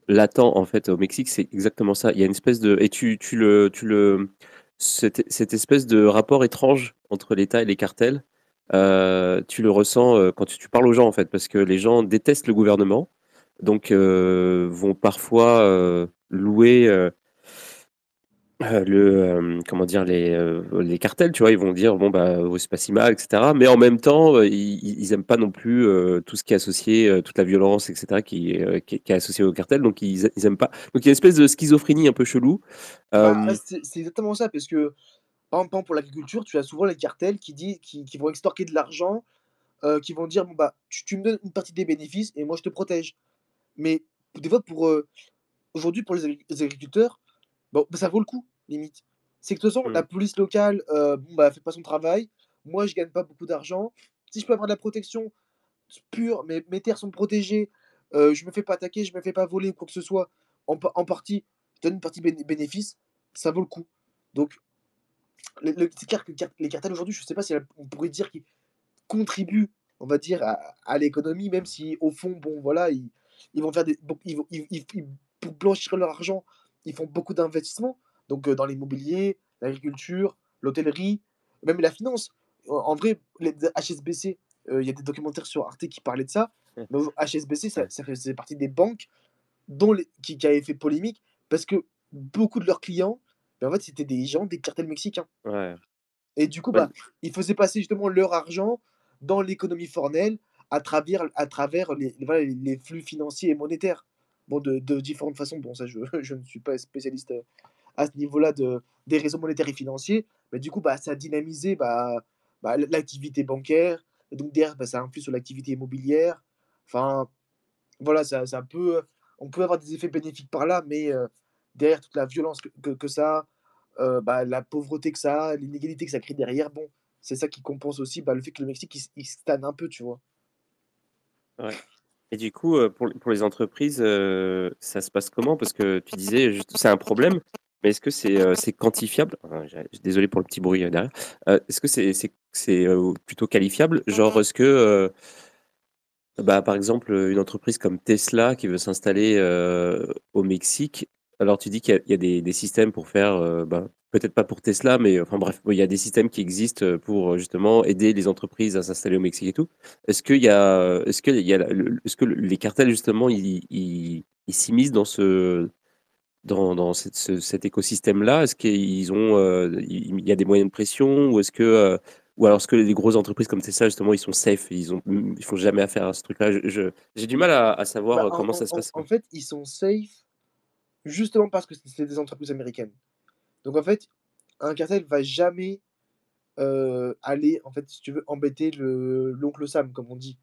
latent en fait au Mexique, c'est exactement ça. Il y a une espèce de et tu, tu le tu le cette, cette espèce de rapport étrange entre l'État et les cartels. tu le ressens quand tu, tu, parles aux gens en fait, parce que les gens détestent le gouvernement, donc euh, vont parfois euh, louer euh, le comment dire les, les cartels tu vois ils vont dire bon bah c'est pas si mal etc mais en même temps ils, ils aiment pas non plus tout ce qui est associé toute la violence etc qui, qui, est associé au cartel donc ils, ils aiment pas. Donc il y a une espèce de schizophrénie un peu chelou. Bah, c'est exactement ça parce que par exemple pour l'agriculture tu as souvent les cartels qui disent qui, qui vont extorquer de l'argent qui vont dire bon bah tu, tu, me donnes une partie des bénéfices et moi je te protège. Mais des fois, pour aujourd'hui, pour les, agriculteurs, bon, bah, ça vaut le coup, limite. C'est que de toute façon, la mmh. police locale, bon, bah, fait pas son travail. moi, je gagne pas beaucoup d'argent. Si je peux avoir de la protection pure, mais mes terres sont protégées, euh, je me fais pas attaquer, je me fais pas voler ou quoi que ce soit, en, en partie, je donne une partie bénéfice, ça vaut le coup. Donc, les cartels aujourd'hui, je sais pas si on pourrait dire qu'ils contribuent, on va dire, à, l'économie, même si au fond, bon, voilà, ils, ils vont faire des. Ils, ils, pour blanchir leur argent, ils font beaucoup d'investissements, donc euh, dans l'immobilier, l'agriculture, l'hôtellerie, même la finance. En vrai, les HSBC, euh, il y a des documentaires sur Arte qui parlaient de ça. Mais HSBC, ça, ça fait partie des banques dont les, qui, qui avaient fait polémique parce que beaucoup de leurs clients, ben, en fait, c'était des gens des cartels mexicains. Et du coup, bah, ils faisaient passer justement leur argent dans l'économie formelle à travers, à travers les, voilà, les flux financiers et monétaires. Bon, de, différentes façons. Bon, ça, je, je ne suis pas spécialiste euh, à ce niveau-là de, des réseaux monétaires et financiers. Mais du coup, bah, ça a dynamisé bah, bah, l'activité bancaire. Donc, derrière, bah, ça influe sur l'activité immobilière. Enfin, voilà, ça, ça peut, on peut avoir des effets bénéfiques par là, mais euh, derrière toute la violence que, que, ça euh, bah, la pauvreté que ça a, l'inégalité que ça crée derrière, bon, c'est ça qui compense aussi bah, le fait que le Mexique, il, il stagne un peu, tu vois. Et du coup, pour, pour les entreprises, ça se passe comment? Parce que tu disais, c'est un problème, mais est-ce que c'est c'est quantifiable? Désolé pour le petit bruit derrière. est-ce que c'est plutôt qualifiable? Genre, est-ce que, bah, par exemple, une entreprise comme Tesla qui veut s'installer au Mexique, alors tu dis qu'il y a, des, des, systèmes pour faire, bah, peut-être pas pour Tesla, mais enfin bref, il y a des systèmes qui existent pour justement aider les entreprises à s'installer au Mexique et tout. Est-ce qu'il y a, est-ce que il y a, est-ce que les cartels justement, ils, ils, ils s'immiscent dans ce, dans, dans cette, cet écosystème-là? Est-ce qu'ils ont, il y a des moyens de pression? Ou est-ce que, ou alors est-ce que les grosses entreprises comme Tesla justement, ils sont safe, ils ont, ils font jamais affaire à ce truc-là? Je, J'ai du mal à, à savoir bah, comment ça se passe. En, fait, ils sont safe justement parce que c'est des entreprises américaines. Donc en fait, un cartel va jamais euh, aller, en fait, si tu veux, embêter l'oncle Sam, comme on dit.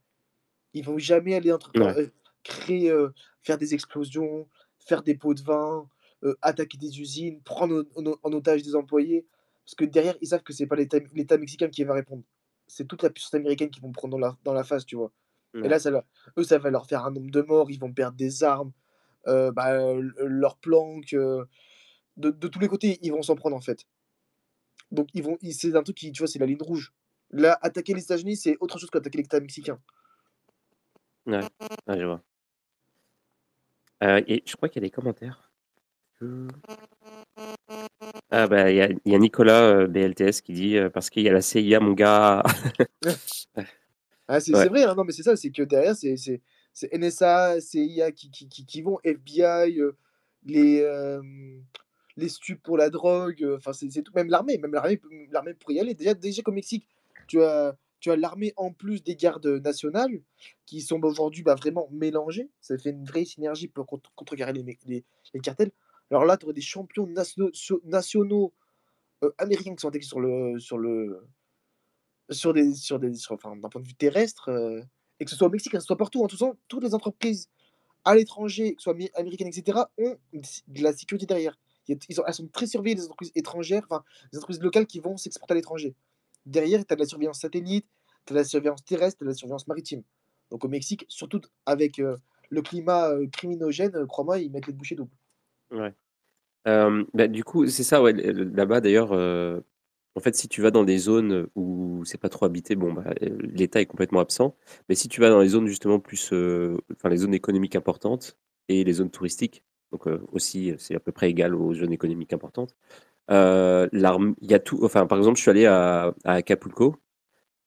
Ils vont jamais aller entre, euh, créer, euh, faire des explosions, faire des pots de vin, attaquer des usines, prendre en, otage des employés. Parce que derrière, ils savent que c'est pas l'État mexicain qui va répondre. C'est toute la puissance américaine qui vont prendre dans la, dans la face, tu vois. Et là, ça eux, ça va leur faire un nombre de morts, ils vont perdre des armes, bah, leurs planques de, de, tous les côtés, ils vont s'en prendre en fait. Donc ils vont, c'est un truc qui, tu vois, c'est la ligne rouge. Là, attaquer les États-Unis, c'est autre chose qu'attaquer l'État mexicain. Ouais, je vois. Euh, et je crois qu'il y a des commentaires. Ah bah il y, a, y a Nicolas euh, BLTS qui dit euh, parce qu'il y a la CIA mon gars. ah, c'est vrai, hein, non mais c'est ça, c'est que derrière c'est NSA, CIA qui, qui, qui, qui, vont, FBI, les les stupes pour la drogue, euh, enfin c'est tout, même l'armée, même l'armée, pour y aller. Déjà, déjà comme Mexique, tu as, tu as l'armée en plus des gardes nationales qui sont aujourd'hui bah, vraiment mélangées. Ça fait une vraie synergie pour contrecarrer les, les, les cartels. Alors là, tu aurais des champions nationaux, euh, américains qui sont attaqués sur le, sur le, sur des, sur des, enfin, d'un point de vue terrestre, euh, que ce soit au Mexique, que ce soit partout, en tout cas, toutes les entreprises à l'étranger, que ce soit américaines, etc., ont de la sécurité derrière. Elles sont très surveillées, les entreprises étrangères, enfin, les entreprises locales qui vont s'exporter à l'étranger. Derrière, tu as de la surveillance satellite, tu as de la surveillance terrestre, tu as de la surveillance maritime. Donc au Mexique, surtout avec euh, le climat euh, criminogène, euh, crois-moi, ils mettent les bouchées doubles. Ouais. bah, du coup, c'est ça, ouais, là-bas d'ailleurs, en fait, si tu vas dans des zones où c'est pas trop habité, bon, bah, l'État est complètement absent. Mais si tu vas dans les zones justement plus, enfin les zones économiques importantes et les zones touristiques, donc aussi c'est à peu près égal aux zones économiques importantes. y a tout, enfin par exemple, je suis allé à, Acapulco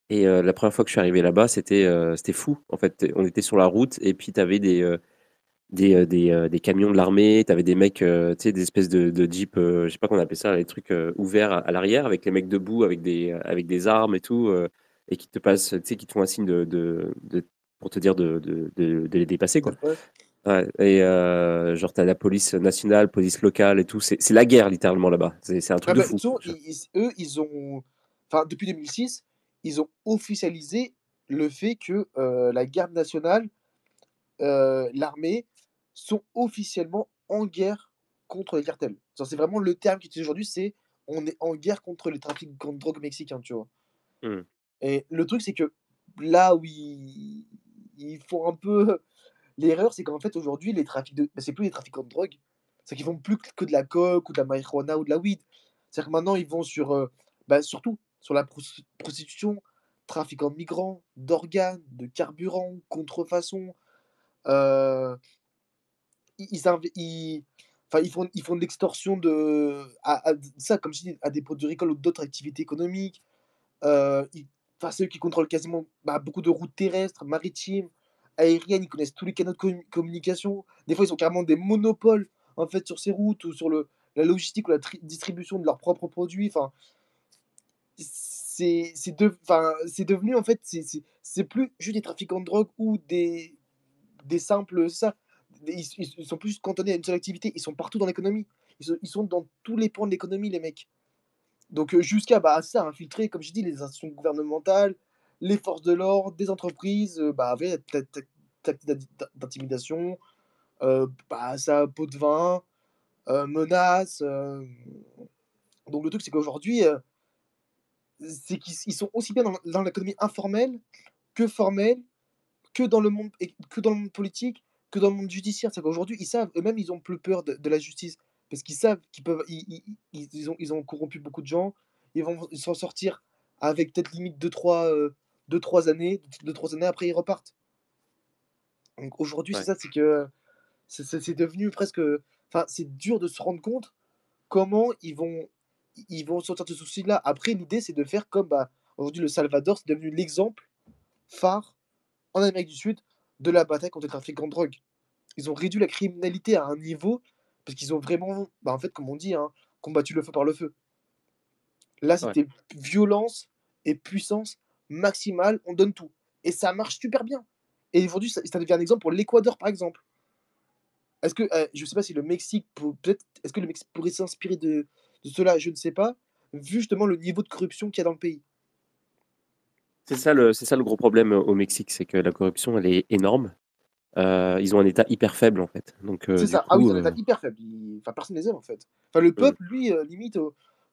et la première fois que je suis arrivé là-bas, c'était c'était fou. En fait, on était sur la route et puis tu avais des des, des, des, camions de l'armée, tu avais des mecs, tu sais, des espèces de, de jeep, je sais pas comment on appelle ça, les trucs ouverts à, l'arrière avec les mecs debout, avec des, avec des armes et tout, et qui te passent, tu sais, qui te font un signe de, de, pour te dire de, de, de, les dépasser, quoi et euh, genre, t'as la police nationale, police locale et tout. C'est la guerre, littéralement, là-bas. C'est un truc de bah, fou. eux, ils ont. Enfin, depuis 2006, ils ont officialisé le fait que euh, la garde nationale, euh, l'armée, sont officiellement en guerre contre les cartels. C'est vraiment le terme qui est aujourd'hui, c'est on est en guerre contre les trafics de drogue mexicains, tu vois. Mmh. Et le truc, c'est que là où ils ils font un peu l'erreur, c'est qu'en fait, aujourd'hui, les trafics de bah, c'est plus les trafiquants de drogue, c'est qu'ils font plus que de la coke ou de la marijuana ou de la weed. C'est-à-dire que maintenant, ils vont sur, heu, bah, surtout sur la pros prostitution, trafiquant de migrants, d'organes, de carburant, contrefaçon, heu, ils font ils font de l'extorsion de à ça, comme je dis, à des produits agricoles ou d'autres activités économiques. Heu, ils enfin, c'est eux qui contrôlent quasiment, bah, beaucoup de routes terrestres, maritimes, aériennes. Ils connaissent tous les canaux de commu communication. Des fois, ils ont carrément des monopoles, en fait, sur ces routes ou sur le la logistique ou la tri distribution de leurs propres produits. Enfin, c'est c'est devenu, en fait, c'est plus juste des trafiquants de drogue ou des des simples ça, ils ils sont plus cantonnés à une seule activité. Ils sont partout dans l'économie. Ils sont dans tous les pans de l'économie, les mecs. Donc heu, jusqu'à, bah, ça, infiltrer, comme j'ai dit, les institutions gouvernementales, les forces de l'ordre, des entreprises, heu, bah, avec d'intimidation, heu, bah, ça, pots de vin, menaces, donc le truc, c'est qu'aujourd'hui, c'est qu'ils sont aussi bien dans l'économie informelle que formelle, que dans le monde politique, que dans le monde judiciaire. C'est qu'aujourd'hui, ils savent, eux-mêmes, ils ont plus peur de de la justice parce qu'ils savent qu'ils peuvent ils ils ils ont ils ont corrompu beaucoup de gens. Ils vont s'en sortir avec peut-être limite 2-3, heu, 2-3 années, 2-3 années après ils repartent. Donc aujourd'hui, c'est ça, c'est que c'est devenu presque, enfin, c'est dur de se rendre compte comment ils vont ils vont sortir de ce souci-là. Après, l'idée, c'est de faire comme, bah, aujourd'hui, le Salvador, c'est devenu l'exemple phare en Amérique du Sud de la bataille contre les trafiquants de drogue. Ils ont réduit la criminalité à un niveau parce qu'ils ont vraiment, bah, en fait, comme on dit, hein: «Combattu le feu par le feu». Là, c'était violence et puissance maximale, on donne tout et ça marche super bien et aujourd'hui, ça ça devient un exemple pour l'Équateur, par exemple. Est-ce que, heu, je sais pas si le Mexique peut-être est-ce que le Mexique pourrait s'inspirer de de cela? Je ne sais pas, vu justement le niveau de corruption qu'il y a dans le pays. C'est ça le c'est ça le gros problème, heu, au Mexique, c'est que la corruption, elle est énorme. Heu, ils ont un État hyper faible, en fait, donc C'est du ça. Ah oui, ils ont un état hyper faible. Enfin, personne les aime, en fait. Enfin, le peuple, lui, limite,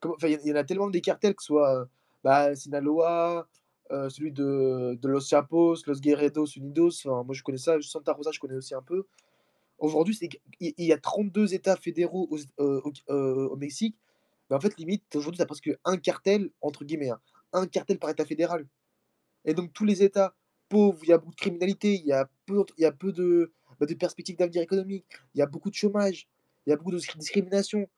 enfin, il y en a tellement des cartels, que ce soit, bah, Sinaloa, celui de de Los Chapos, Los Guerreros Unidos, enfin, moi, je connais ça, Santa Rosa, je connais aussi un peu. Aujourd'hui, c'est il y a 32 États fédéraux au Mexique, mais en fait, limite, aujourd'hui, tu as presque «un cartel» entre guillemets, hein, 1 cartel par État fédéral et donc tous les États pauvres, il y a beaucoup de criminalité, il y a peu il y a peu de, bah, de perspectives d'avenir économique, il y a beaucoup de chômage, il y a beaucoup de sc discrimination.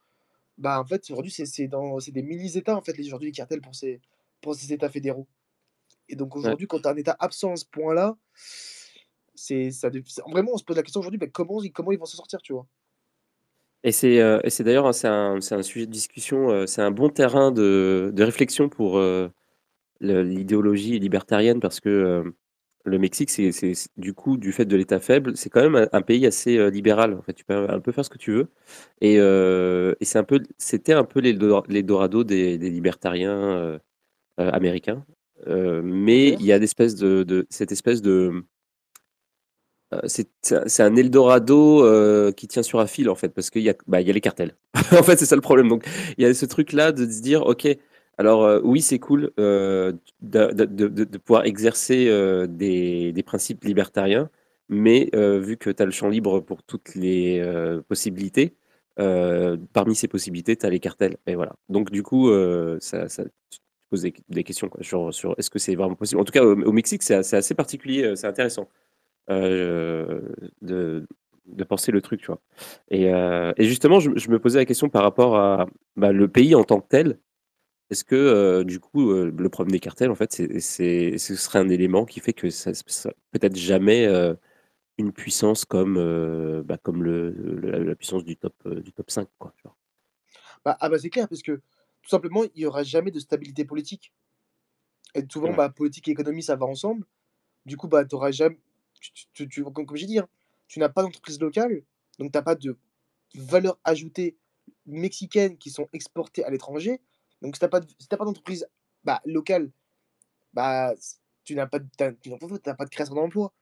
Bah, en fait, aujourd'hui, c'est des mini États, en fait, les aujourd'hui, les cartels pour ces pour ces États fédéraux et donc Ouais. aujourd'hui, quand tu as un État absent à ce point-là, c'est ça vraiment, on se pose la question aujourd'hui, comment ils comment ils vont s'en sortir, tu vois? Et c'est, c'est d'ailleurs, c'est un un sujet de discussion, heu, c'est un bon terrain de de réflexion pour, le l'idéologie libertarienne parce que, le Mexique, c'est du coup, du fait de l'État faible, c'est quand même un un pays assez, libéral, en fait. Tu peux un peu faire ce que tu veux et et c'est un peu c'était un peu l'Eldorado des des libertariens, heu, américains, mais il y a l'espèce de de cette espèce de, heu, c'est un eldorado, qui tient sur un fil, en fait, parce qu'il y a bah, il y a les cartels. En fait, c'est ça le problème, donc il y a ce truc-là de se dire: «OK, alors, heu, oui, c'est cool, heu, de pouvoir exercer, heu, des principes libertariens, mais vu que tu as le champ libre pour toutes les, possibilités, parmi ces possibilités, tu as les cartels» et voilà, donc du coup, ça tu poses des questions, sur est-ce que c'est vraiment possible? En tout cas, au Mexique, c'est assez particulier, c'est intéressant, de penser le truc, tu vois? Et justement, je me je me posais la question par rapport à, bah, le pays en tant que tel. Est-ce que, heu, du coup, heu, le problème des cartels, en fait, c'est c'est ce serait un élément qui fait que ça ça peut-être jamais, heu, une puissance comme, bah, comme le le la la puissance du top, du top 5, quoi? Bah, ah, bah, c'est clair parce que, tout simplement, il y aura jamais de stabilité politique et souvent, Ouais. bah, politique et économie, ça va ensemble. Du coup, bah, tu auras jam tu tu tu tu comme comme j'ai dit, hein, tu n'as pas d'entreprise locale, donc tu as pas de valeur ajoutée mexicaine qui sont exportées à l'étranger, donc si tu as pas d'entreprise, bah, locale, bah, tu n'as pas d tu as tu as pas de création d'emploi.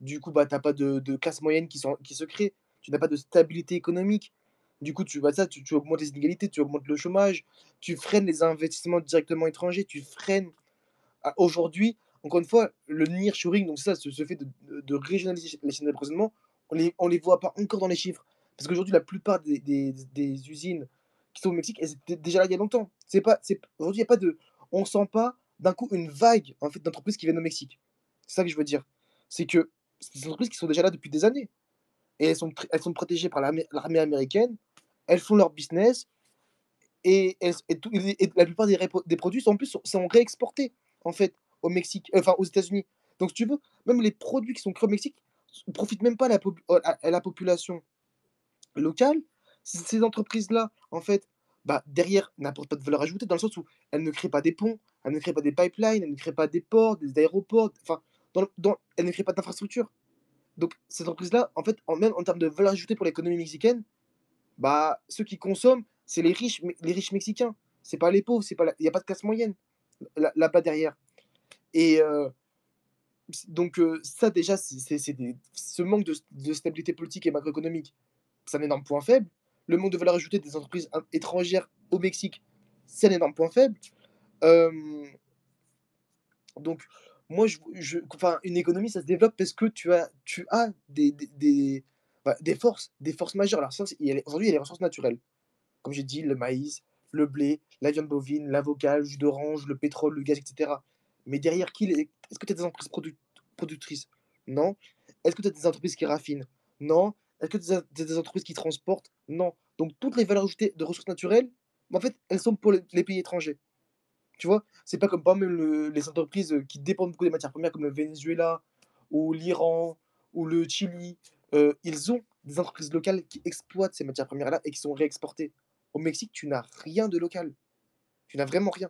Du coup, bah, tu as pas de de classe moyenne qui se crée. Tu n'as pas de stabilité économique. Du coup, tu vois ça, tu augmentes les inégalités, tu augmentes le chômage, tu freines les investissements directement étrangers, tu freines, aujourd'hui, encore une fois, le nearshoring, donc ça, ce, fait de, de, régionaliser les chaînes d'approvisionnement, on les, les voit pas encore dans les chiffres. Parce qu'aujourd'hui, la plupart des, usines qui sont au Mexique, elles étaient déjà là il y a longtemps. C'est pas, c'est, aujourd'hui, il y a pas de, on sent pas d'un coup une vague en fait d'entreprises qui viennent au Mexique. C'est ça que je veux dire. C'est que c'est des entreprises qui sont déjà là depuis des années et elles sont, elles sont protégées par l'armée américaine. Elles font leur business et, la plupart des, des produits sont en plus sont, réexportés en fait au Mexique, euh, enfin aux États-Unis. Donc si tu veux, même les produits qui sont créés au Mexique ne profitent même pas à la, population locale. Ces entreprises-là, en fait, bah, derrière, n'apportent pas de valeur ajoutée dans le sens où elles ne créent pas des ponts, elles ne créent pas des pipelines, elles ne créent pas des ports, des aéroports, enfin, elles ne créent pas d'infrastructures. Donc, ces entreprises-là, en fait, en, même en termes de valeur ajoutée pour l'économie mexicaine, bah, ceux qui consomment, c'est les riches, les riches mexicains. C'est pas les pauvres, il n'y a pas de classe moyenne là-bas derrière. Et euh, donc, euh, ça, déjà, c'est ce manque de, de, stabilité politique et macroéconomique, c'est un énorme point faible. Le manque de valeur ajoutée des entreprises étrangères au Mexique, c'est un énorme point faible. Euh, donc, moi, une économie, ça se développe parce que tu as, bah, des forces, des forces majeures. Alors, aujourd'hui, il y a les ressources naturelles. Comme j'ai dit, le maïs, le blé, la viande bovine, l'avocat, le jus d'orange, le pétrole, le gaz, etc. Mais derrière qui Est-ce que tu as des entreprises productrices? Non. Est-ce que tu as des entreprises qui raffinent? Non. Est-ce que tu as des entreprises qui transportent? Non. Donc, toutes les valeurs ajoutées de ressources naturelles, en fait, elles sont pour les pays étrangers. Tu vois, c'est pas comme pas même les entreprises qui dépendent beaucoup des matières premières comme le Venezuela ou l'Iran ou le Chili. Euh, ils ont des entreprises locales qui exploitent ces matières premières-là et qui sont réexportées. Au Mexique, tu n'as rien de local. Tu n'as vraiment rien.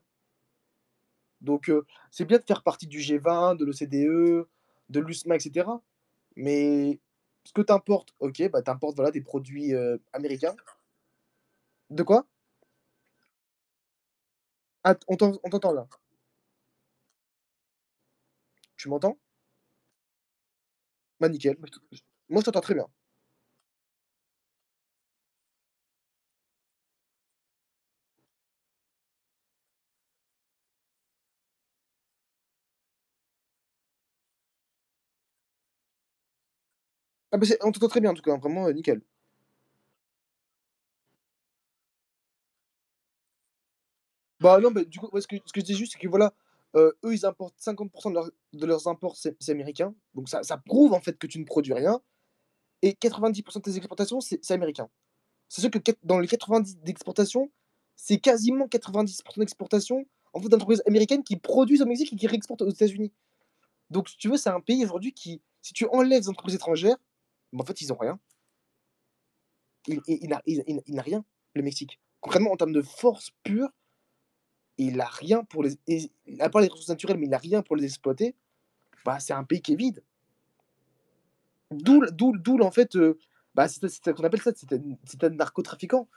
Donc, euh, c'est bien de faire partie du G20, de l'OCDE, de l'USMA, etc. Mais ce que tu importes, ok, bah, tu importes voilà, des produits euh, américains. De quoi? Ah, on t'entend là. Tu m'entends? Bah nickel. Moi je t'entends très bien. Ah bah on t'entend très bien en tout cas, vraiment euh, nickel. Bah non, mais du coup, ce que, ce que je dis juste, c'est que voilà, euh, eux, ils importent 50% de, de leurs imports, c'est américain. Donc ça, ça prouve en fait que tu ne produis rien. Et 90% de tes exportations, c'est américain. C'est sûr que dans les 90 d'exportation, c'est quasiment 90% d'exportation en fait d'entreprises américaines qui produisent au Mexique et qui réexportent aux États-Unis. Donc, si tu veux, c'est un pays aujourd'hui qui, si tu enlèves les entreprises étrangères, bah, en fait, ils n'ont rien. Il n'a rien, le Mexique. Concrètement, en termes de force pure, il a rien pour les. Les ressources naturelles, mais il a rien pour les exploiter. Bah, c'est un pays qui est vide. D'où, d'où, en fait, euh, bah, c'est, qu'on appelle ça, c'est un, narcotrafiquant.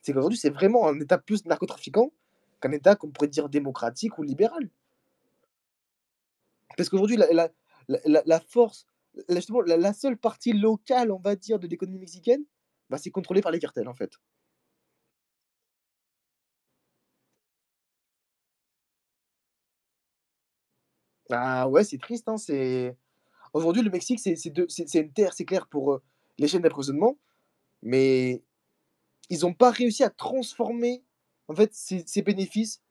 C'est qu'aujourd'hui, c'est vraiment un État plus narcotrafiquant qu'un État qu'on pourrait dire démocratique ou libéral. Parce qu'aujourd'hui, la, la, la, la force, justement, la, seule partie locale, on va dire, de l'économie mexicaine, bah, c'est contrôlé par les cartels, en fait. Ah ouais, c'est triste, hein, c'est aujourd'hui, le Mexique, c'est c'est une terre, c'est clair, pour, les chaînes d'approvisionnement, mais ils ont pas réussi à transformer, en fait, ces ces bénéfices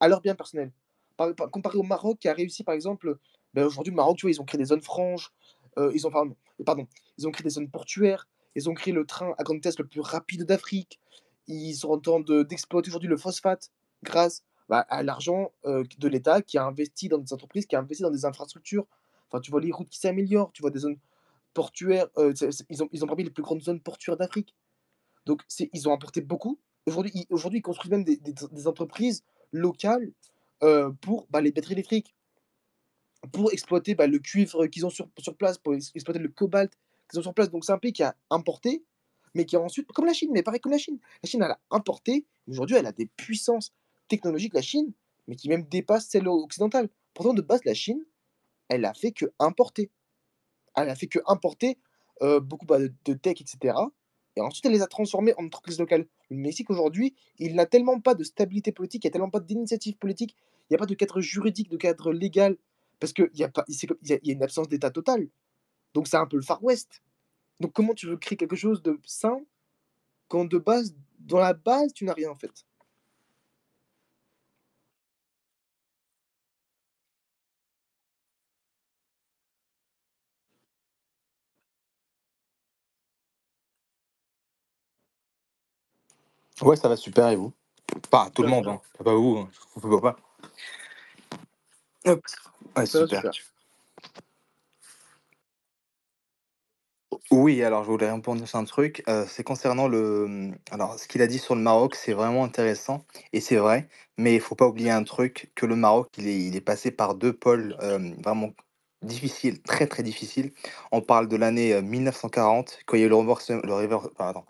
à leur bien personnel. Par par comparé au Maroc qui a réussi, par exemple, ben aujourd'hui, le Maroc, tu vois, ils ont créé des zones franches, heu, ils ont pardon pardon, ils ont créé des zones portuaires, ils ont créé le train à grande vitesse le plus rapide d'Afrique. Ils sont en train de d'exploiter aujourd'hui le phosphate grâce bah, à l'argent de l'État qui a investi dans des entreprises, qui a investi dans des infrastructures. Enfin, tu vois les routes qui s'améliorent, tu vois des zones portuaires. Ils, ont, ils ont parmi les plus grandes zones portuaires d'Afrique. Donc, ils ont apporté beaucoup. Aujourd'hui, ils, ils construisent même des, des, entreprises locales pour bah, les batteries électriques, pour exploiter bah, le cuivre qu'ils ont sur, sur place, pour exploiter le cobalt qu'ils ont sur place. Donc, c'est un pays qui a importé, mais qui a ensuite, comme la Chine, mais pareil comme la Chine. La Chine, elle a importé, aujourd'hui, elle a des puissances technologique, la Chine, mais qui même dépasse celle occidentale. Pourtant, de base, la Chine, elle a fait que importer. Elle a fait que importer euh, beaucoup bah, de, tech, etc. Et ensuite, elle les a transformés en entreprises locales. Le Mexique, aujourd'hui, il n'a tellement pas de stabilité politique, il n'y a tellement pas d'initiative politique, il y a pas de cadre juridique, de cadre légal, parce qu'il y y y a une absence d'État totale. Donc c'est un peu le Far West. Donc comment tu veux créer quelque chose de sain, quand de base dans la base, tu n'as rien en fait? Ouais, ça va super et vous? Enfin, tout le monde, hein, pas vous, hein, je vous veux pas. Hop, ouais, Ça va super. super. Oui, alors je voulais répondre sur un truc, heu, c'est concernant le, mmh, alors ce qu'il a dit sur le Maroc, c'est vraiment intéressant et c'est vrai, mais il faut pas oublier un truc, que le Maroc, il est il est passé par 2 pôles, hem, vraiment difficiles, très, très difficiles. On parle de l'année, heu, 1940 quand il y a eu le renverse le réver pardon,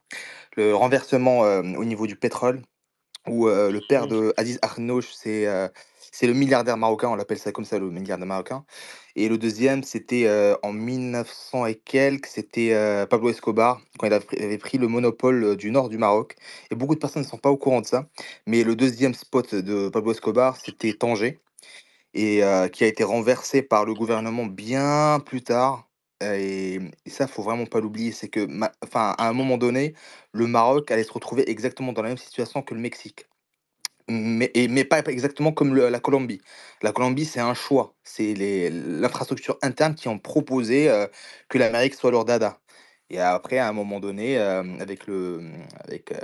le renversement, au niveau du pétrole où, le père Mmh. de Aziz Akhnouch, c'est, le milliardaire marocain, on l'appelle ça comme ça, le milliardaire marocain et le deuxième, c'était, en 1900 et quelques, c'était, Pablo Escobar, quand il a pris avait pris le monopole, du nord du Maroc et beaucoup de personnes ne sont pas au courant de ça, mais le deuxième spot de Pablo Escobar, c'était Tanger et heu, qui a été renversé par le gouvernement bien plus tard, et mmh et ça, faut vraiment pas l'oublier. C'est que enfin, à un moment donné, le Maroc allait se retrouver exactement dans la même situation que le Mexique. Mais mais pas exactement comme la Colombie. La Colombie, c'est un choix. C'est l'infrastructure interne qui ont proposé, heu, que l'Amérique soit leur dada et après, à un moment donné, avec le, mmh, avec,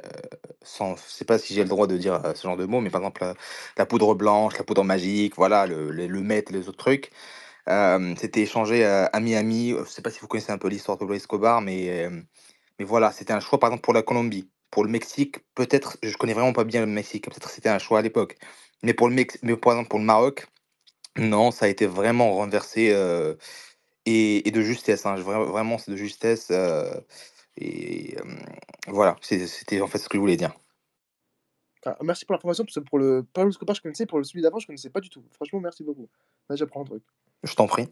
sans je sais pas si j'ai le droit de dire, ce genre de mots, mais par exemple, la poudre blanche, la poudre magique, voilà, le les le meth, les autres trucs, c'était échangé, heu, à Miami. Heu, je sais pas si vous connaissez un peu l'histoire de Pablo Escobar, mais mais voilà, c'était un choix, par exemple, pour la Colombie. Pour le Mexique, peut-être, je connais vraiment pas bien le Mexique, peut-être c'était un choix à l'époque. Mais pour le Mex mais par exemple pour le Maroc, non, ça a été vraiment renversé, et et de justesse, hein, vra vraiment c'est de justesse, heu et hem, voilà, c'est c'était en fait ce que je voulais dire. Ah, merci pour l'information, parce que pour le Pablo Escobar, je connaissais, pour le celui d'avant, je connaissais pas du tout. Franchement, merci beaucoup. Là, j'apprends un truc. Je t'en prie.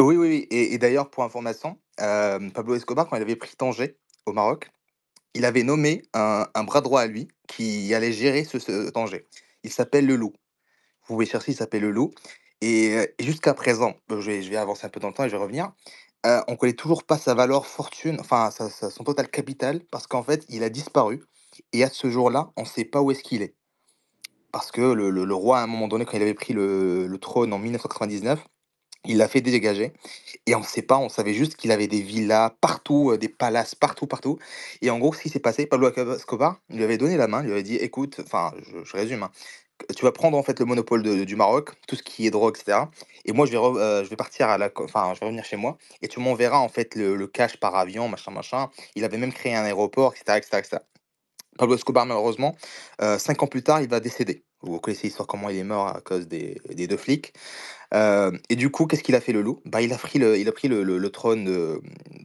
Oui, oui, oui et et d'ailleurs pour information, hem, Pablo Escobar, quand il avait pris Tanger, au Maroc, il avait nommé un bras droit à lui qui allait gérer ce Tanger. Il s'appelle le Loup. Vous pouvez chercher, il s'appelle le Loup et et jusqu'à présent, je vais avancer un peu dans le temps et je vais revenir, heu, on connaît toujours pas sa valeur fortune, enfin son total capital parce qu'en fait, il a disparu et à ce jour-là, on sait pas où est-ce qu'il est. Parce que le roi, à un moment donné, quand il avait pris le le trône en 1999, il l'a fait dégager et on sait pas, on savait juste qu'il avait des villas partout, heu, des palaces partout, partout et en gros, ce qui s'est passé, Pablo Escobar, lui avait donné la main, lui avait dit: «Écoute» enfin, je résume, hein, «tu vas prendre, en fait, le monopole du Maroc, tout ce qui est drogue et cetera et moi, je vais heu, je vais partir à la enfin, je vais revenir chez moi et tu m'enverras, en fait, le le cash par avion, machin, machin». Il avait même créé un aéroport et cetera et cetera et cetera. Pablo Escobar, malheureusement, heu, 5 ans plus tard, il va décéder. Vous connaissez l'histoire, comment il est mort à cause des des 2 flics, hem et du coup, qu'est-ce qu'il a fait le loup? Bah, il a pris le il a pris le le trône, hem,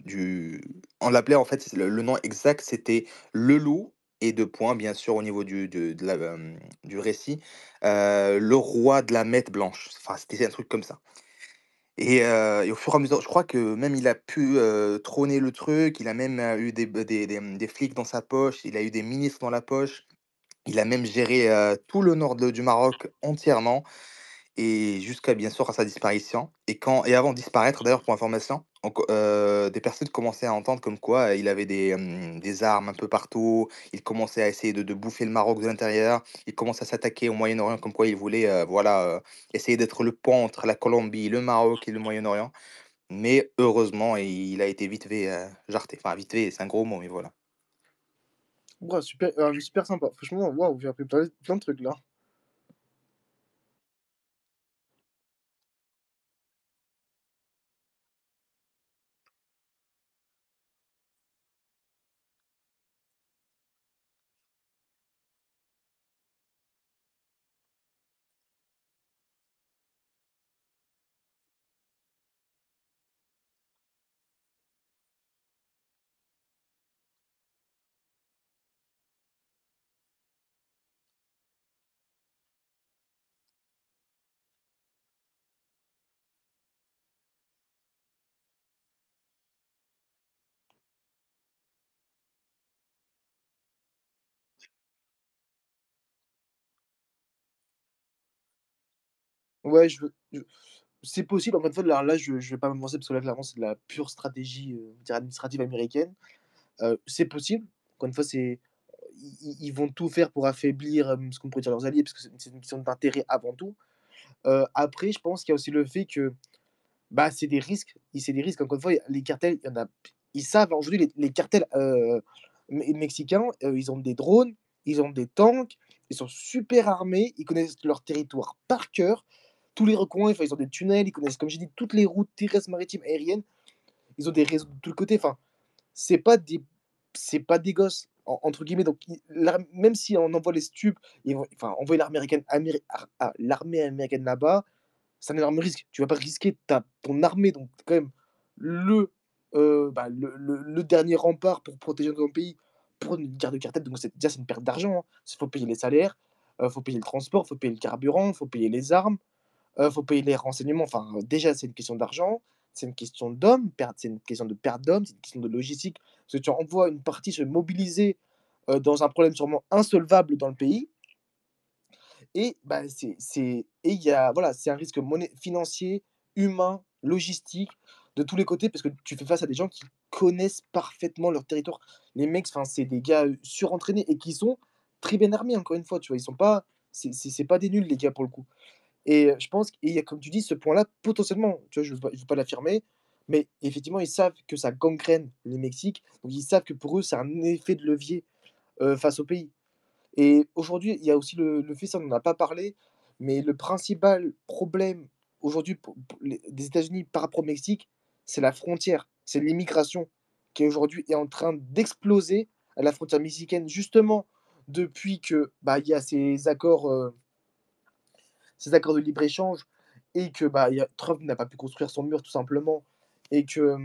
du on l'appelait, en fait, le le nom exact, c'était le loup et 2 points, bien sûr, au niveau du de de hem, du récit, le roi de la Mette blanche. Enfin, c'était un truc comme ça et au fur et à mesure je crois que même il a pu, trôner le truc, il a même, eu mmh, des flics dans sa poche, il a eu des ministres dans la poche. Il a même géré, tout le nord du Maroc entièrement et jusqu'à, bien sûr, à sa disparition et et avant de disparaître, d'ailleurs, pour information, heu, des personnes commençaient à entendre comme quoi, il avait des, des armes un peu partout. Il commençait à essayer de de bouffer le Maroc de l'intérieur. Il commence à s'attaquer au Moyen-Orient comme quoi il voulait, heu, voilà, essayer d'être le pont entre la Colombie, le Maroc et le Moyen-Orient mais heureusement, il a été vite fait, heu, jarté. Enfin, vite fait, c'est un gros mot, mais voilà. Waouh, super, super sympa. Franchement, waouh, j'ai appris plein plein de trucs là. Ouais, c'est possible, encore une fois, là, je je vais pas m'avancer parce que là, clairement, c'est de la pure stratégie, dirait administrative américaine. Heu, c'est possible, encore une fois, c'est ils ils vont tout faire pour affaiblir, hem, ce qu'on pourrait dire leurs alliés, parce que c'est une question d'intérêt avant tout. Heu, après, je pense qu'il y a aussi le fait que, bah, c'est des risques c'est des risques, encore une fois, les cartels, il y en a ils savent aujourd'hui les les cartels, mexicains, ils ont des drones, ils ont des tanks, ils sont super armés, ils connaissent leur territoire par cœur, tous les recoins, ils ont des tunnels, ils connaissent, comme j'ai dit, toutes les routes terrestres, maritimes, aériennes. Ils ont des réseaux de tous les côtés, enfin, c'est pas des c'est pas des gosses, en entre guillemets, donc même si on envoie les stupes, enfin, envoyer l'armée américaine améri ar a l'armée américaine là-bas, c'est un énorme risque. Tu vas pas risquer ta ton armée, donc quand même le, heu, bah, le dernier rempart pour protéger ton pays, pour une guerre de cartel, donc c'est déjà, c'est une perte d'argent, hein. Il faut payer les salaires, heu, faut payer le transport, faut payer le carburant, faut payer les armes, heu, faut payer les renseignements, enfin, déjà, c'est une question d'argent, c'est une question d'hommes, c'est une question de perte d'hommes, c'est une question de logistique. Parce que tu envoies une partie se mobiliser, heu, dans un problème sûrement insolvable dans le pays et bah, c'est voilà, un risque moné financier, humain, logistique, de tous les côtés parce que tu fais face à des gens qui connaissent parfaitement leur territoire. Les mecs, c'est des gars, heu, surentraînés et qui sont très bien armés, encore une fois, tu vois? Ils sont pas c'est pas des nuls les gars pour le coup et je pense et il y a comme tu dis ce point-là potentiellement, tu vois? Je je veux pas l'affirmer, mais effectivement, ils savent que ça gangrène le Mexique, donc ils savent que pour eux, c'est un effet de levier, heu, face au pays et aujourd'hui, il y a aussi le le fait, ça on en a pas parlé, mais le principal problème aujourd'hui les des États-Unis par rapport au Mexique, c'est la frontière, c'est l'immigration qui aujourd'hui est en train d'exploser à la frontière mexicaine justement depuis que, bah, il y a ces accords, heu ces accords de libre-échange et que, bah, Trump n'a pas pu construire son mur tout simplement et que,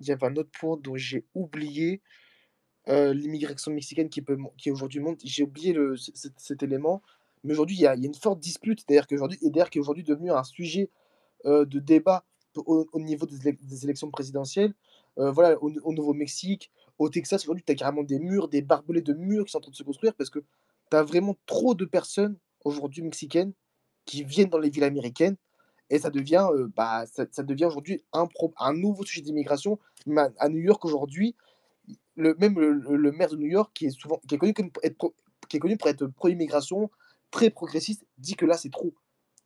il y avait un autre point dont j'ai oublié, heu, l'immigration mexicaine qui peut qui aujourd'hui monte. J'ai oublié le cet élément, mais aujourd'hui, il y y a une forte dispute, d'ailleurs qui est aujourd'hui devenu un sujet, heu, de débat au au niveau des élec des élections présidentielles. Heu, voilà, au au Nouveau-Mexique, au Texas, aujourd'hui, tu as carrément des murs, des barbelés de murs qui sont en train de se construire parce que tu as vraiment trop de personnes aujourd'hui mexicaines qui viennent dans les villes américaines et ça devient, heu, bah, ça devient aujourd'hui un nouveau sujet d'immigration. À New York aujourd'hui, le même le le maire de New York qui est souvent qui est connu comme être qui est connu pour être pro-immigration, très progressiste, dit que là, c'est trop.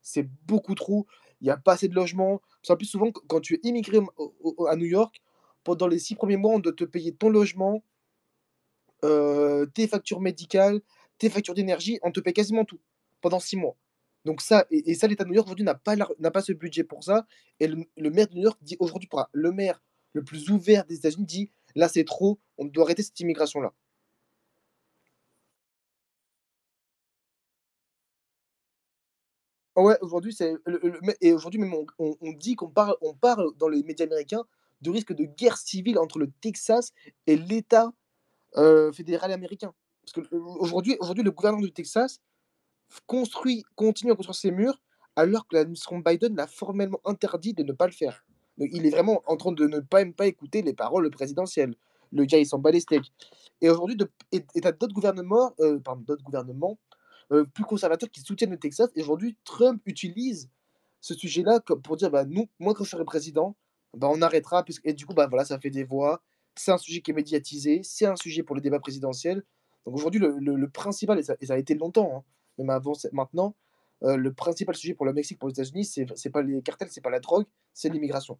C'est beaucoup trop, il y a pas assez de logements. Qu'en plus souvent quand tu es immigré à New York, pendant les 6 premiers mois, on doit te payer ton logement heu, tes factures médicales, tes factures d'énergie, on te paye quasiment tout, pendant 6 mois. Donc ça et ça, l'État de New York aujourd'hui n'a pas n'a pas ce budget pour ça et le le maire de New York dit aujourd'hui le maire le plus ouvert des États-Unis dit: «Là, c'est trop, on doit arrêter cette immigration-là». Ouais, aujourd'hui, c'est et aujourd'hui même on on dit qu'on parle on parle dans les médias américains de risque de guerre civile entre le Texas et l'État, heu, fédéral américain. Parce que au aujourd'hui le gouvernement du Texas construit continue à construire ses murs alors que l'administration Biden l'a formellement interdit de ne pas le faire. Il est vraiment en train de ne pas même pas écouter les paroles présidentielles. Le gars, il s'en bat les steaks et aujourd'hui et et tu as d'autres gouvernements, heu, pardon, d'autres gouvernements, heu, plus conservateurs qui soutiennent le Texas et aujourd'hui Trump utilise ce sujet-là pour dire: «Bah, nous, moi, quand je serai président, bah, on arrêtera» et du coup, bah, voilà, ça fait des voix. C'est un sujet qui est médiatisé, c'est un sujet pour le débat présidentiel. Donc aujourd'hui, le le le principal et ça et ça a été longtemps, hein, avant maintenant, heu, le principal sujet pour le Mexique, pour les États-Unis, c'est c'est pas les cartels, c'est pas la drogue, c'est l'immigration.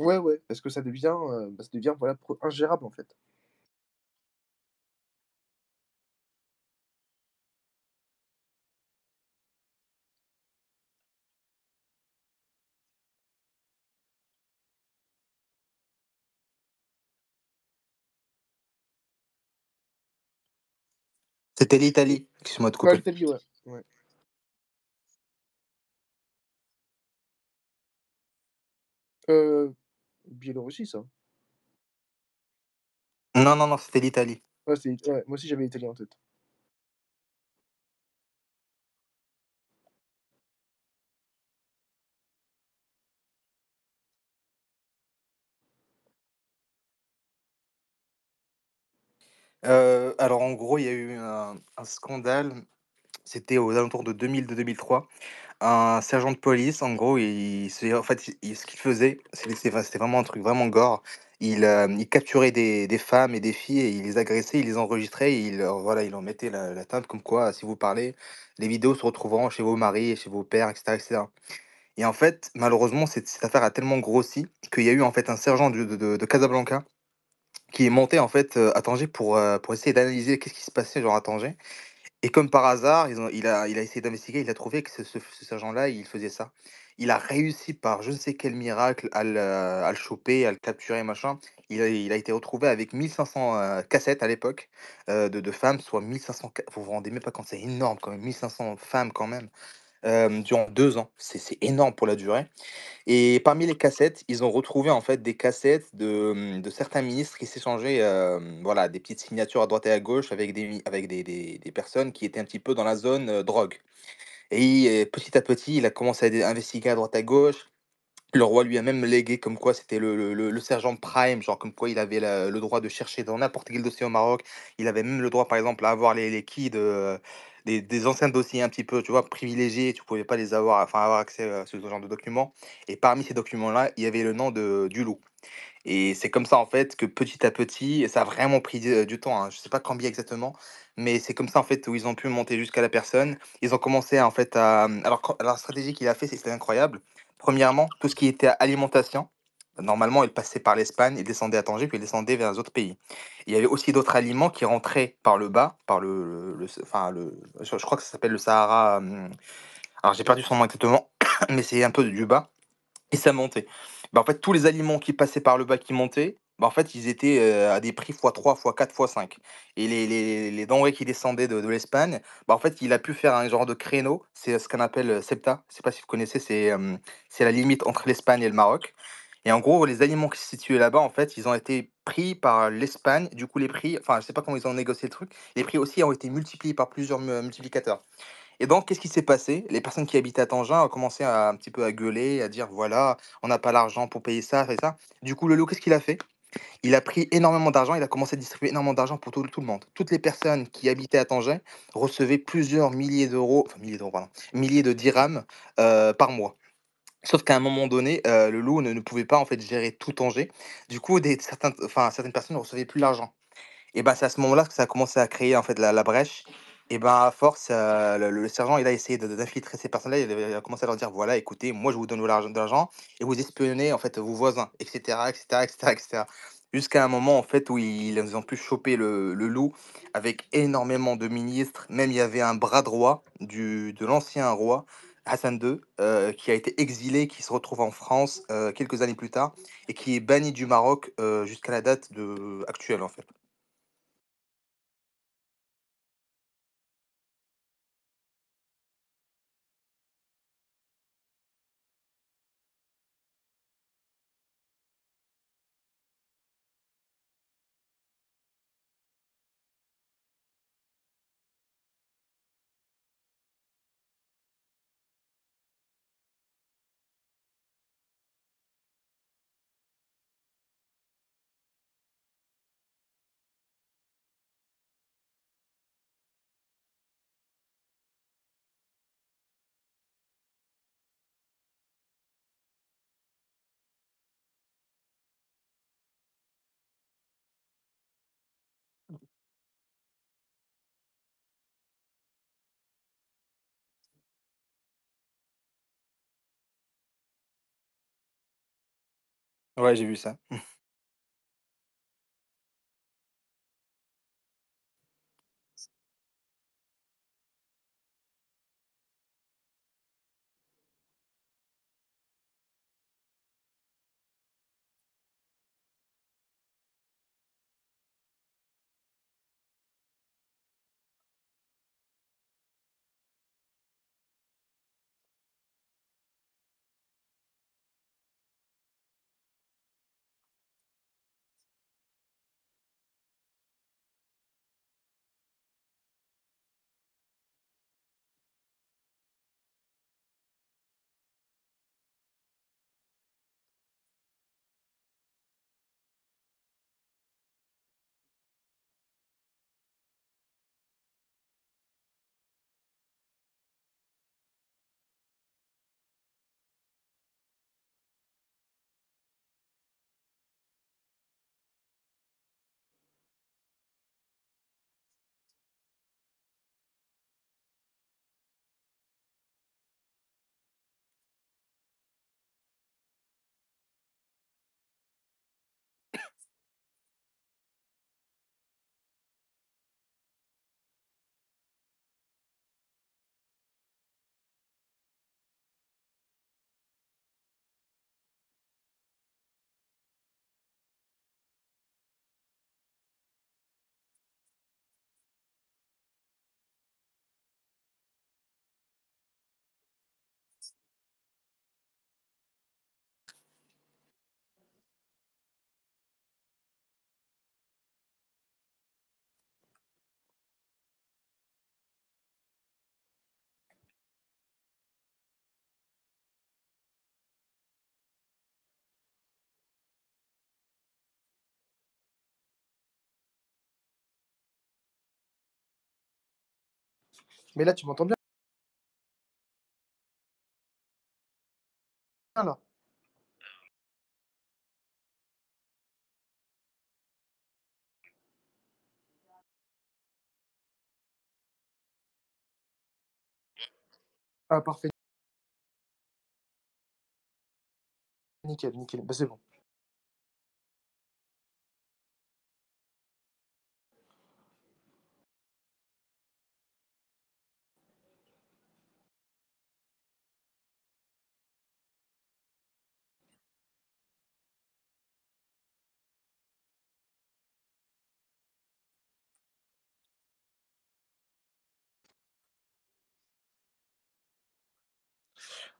Ouais, ouais, parce que ça devient, heu, bah, ça devient, voilà, pro ingérable, en fait. C'était l'Italie. Excuse-moi de Ouais, couper. l'Italie, ouais. ouais. Euh, Biélorussie, ça. Non, non, non, c'était l'Italie. Ouais, c'est ouais, moi aussi j'avais l'Italie en tête. Heu, alors en gros, il y a eu un un scandale, c'était aux alentours de 2002-2003. Un sergent de police, en gros, il en fait, ce qu'il faisait, c'était vraiment un truc vraiment gore. Il, hem, il capturait des femmes et des filles et il les agressait, il les enregistrait et il voilà, il leur mettait la la comme quoi, si vous parlez, les vidéos se retrouveront chez vos maris chez vos pères et cetera et en fait, malheureusement, cette affaire a tellement grossi qu'il y a eu, en fait, un sergent de Casablanca qui est monté, en fait, heu, à Tanger pour, heu, pour essayer d'analyser qu'est-ce qui se passait, genre, à Tanger et comme par hasard, il a essayé d'investiguer, il a trouvé que ce sergent-là, il faisait ça. Il a réussi par je ne sais quel miracle à le à choper, à le capturer, machin. Il a été retrouvé avec 1 500, heu, cassettes à l'époque, heu, de de femmes, soit 1 500 ca vous vous rendez même pas compte, c'est énorme quand même, 1 500 femmes quand même, hem, durant 2 ans. C'est énorme pour la durée et parmi les cassettes, ils ont retrouvé en fait des cassettes de, mmh, de certains ministres qui s'échangeaient, hem, voilà, des petites signatures à droite et à gauche avec des avec des des personnes qui étaient un petit peu dans la zone, heu, drogue et petit à petit, il a commencé à investiguer à droite à gauche. Le roi lui a même légué comme quoi c'était le le le sergent prime, genre comme quoi il avait le droit de chercher dans n'importe quel dossier au Maroc. Il avait même le droit, par exemple, à avoir les les keys de, des des anciens dossiers un petit peu, tu vois, privilégiés. Tu pouvais pas les avoir, enfin avoir accès à ce genre de documents et parmi ces documents-là, il y avait le nom de du loup et c'est comme ça, en fait, que petit à petit, ça a vraiment pris du du temps, hein. Je sais pas combien exactement, mais c'est comme ça, en fait, où ils ont pu monter jusqu'à la personne. Ils ont commencé, en fait, à, alors la stratégie qu'il a fait, c'était incroyable. Premièrement, tout ce qui était alimentation, normalement, il passait par l'Espagne, il descendait à Tanger, puis il descendait vers les autres pays. Il y avait aussi d'autres aliments qui rentraient par le bas, par le enfin, le je crois que ça s'appelle le Sahara, mmh, alors j'ai perdu son nom exactement, mais c'est un peu du bas et ça montait. Bah, en fait, tous les aliments qui passaient par le bas, qui montaient, bah, en fait, ils étaient, heu, à des prix fois 3, fois 4, fois 5 et les les les denrées qui descendaient de l'Espagne, bah, en fait, il a pu faire un genre de créneau. C'est ce qu'on appelle, heu, CEPTA. Je sais pas si vous connaissez, c'est, c'est la limite entre l'Espagne et le Maroc et en gros, les aliments qui se situaient là-bas, en fait, ils ont été pris par l'Espagne. Du coup, les prix enfin, je sais pas comment ils ont négocié le truc. Les prix aussi ont été multipliés par plusieurs mu multiplicateurs. Et donc, qu'est-ce qui s'est passé? Les personnes qui habitaient à Tanger ont commencé à un petit peu à gueuler, à dire: «Voilà, on n'a pas l'argent pour payer ça, et ça». Du coup, le loup, qu'est-ce qu'il a fait? Il a pris énormément d'argent, il a commencé à distribuer énormément d'argent pour tout le monde. Toutes les personnes qui habitaient à Tanger recevaient plusieurs milliers d'euros, enfin milliers d'euros, pardon, milliers de dirhams, par mois. Sauf qu'à un moment donné, heu, le loup ne pouvait pas, en fait, gérer tout Tanger. Du coup, des certaines personnes ne recevaient plus l'argent. Et bah, c'est à ce moment-là que ça a commencé à créer, en fait, la brèche et ben, à force, heu, le sergent, il a essayé d'infiltrer ces personnes-là. Il a commencé à leur dire: «Voilà, écoutez, moi, je vous donne de l'argent et vous espionnez, en fait, vos voisins» et cetera et cetera et cetera et cetera. Jusqu'à un moment, en fait, où ils ils ont pu choper le le loup avec énormément de ministres. Même, il y avait un bras droit du de l'ancien roi, Hassan II, heu, qui a été exilé, qui se retrouve en France, heu, quelques années plus tard et qui est banni du Maroc, heu, jusqu'à la date de actuelle, en fait. Ouais, j'ai vu ça. Mais là, tu m'entends bien? Là Ah, parfait. Nickel, nickel. Bah, c'est bon.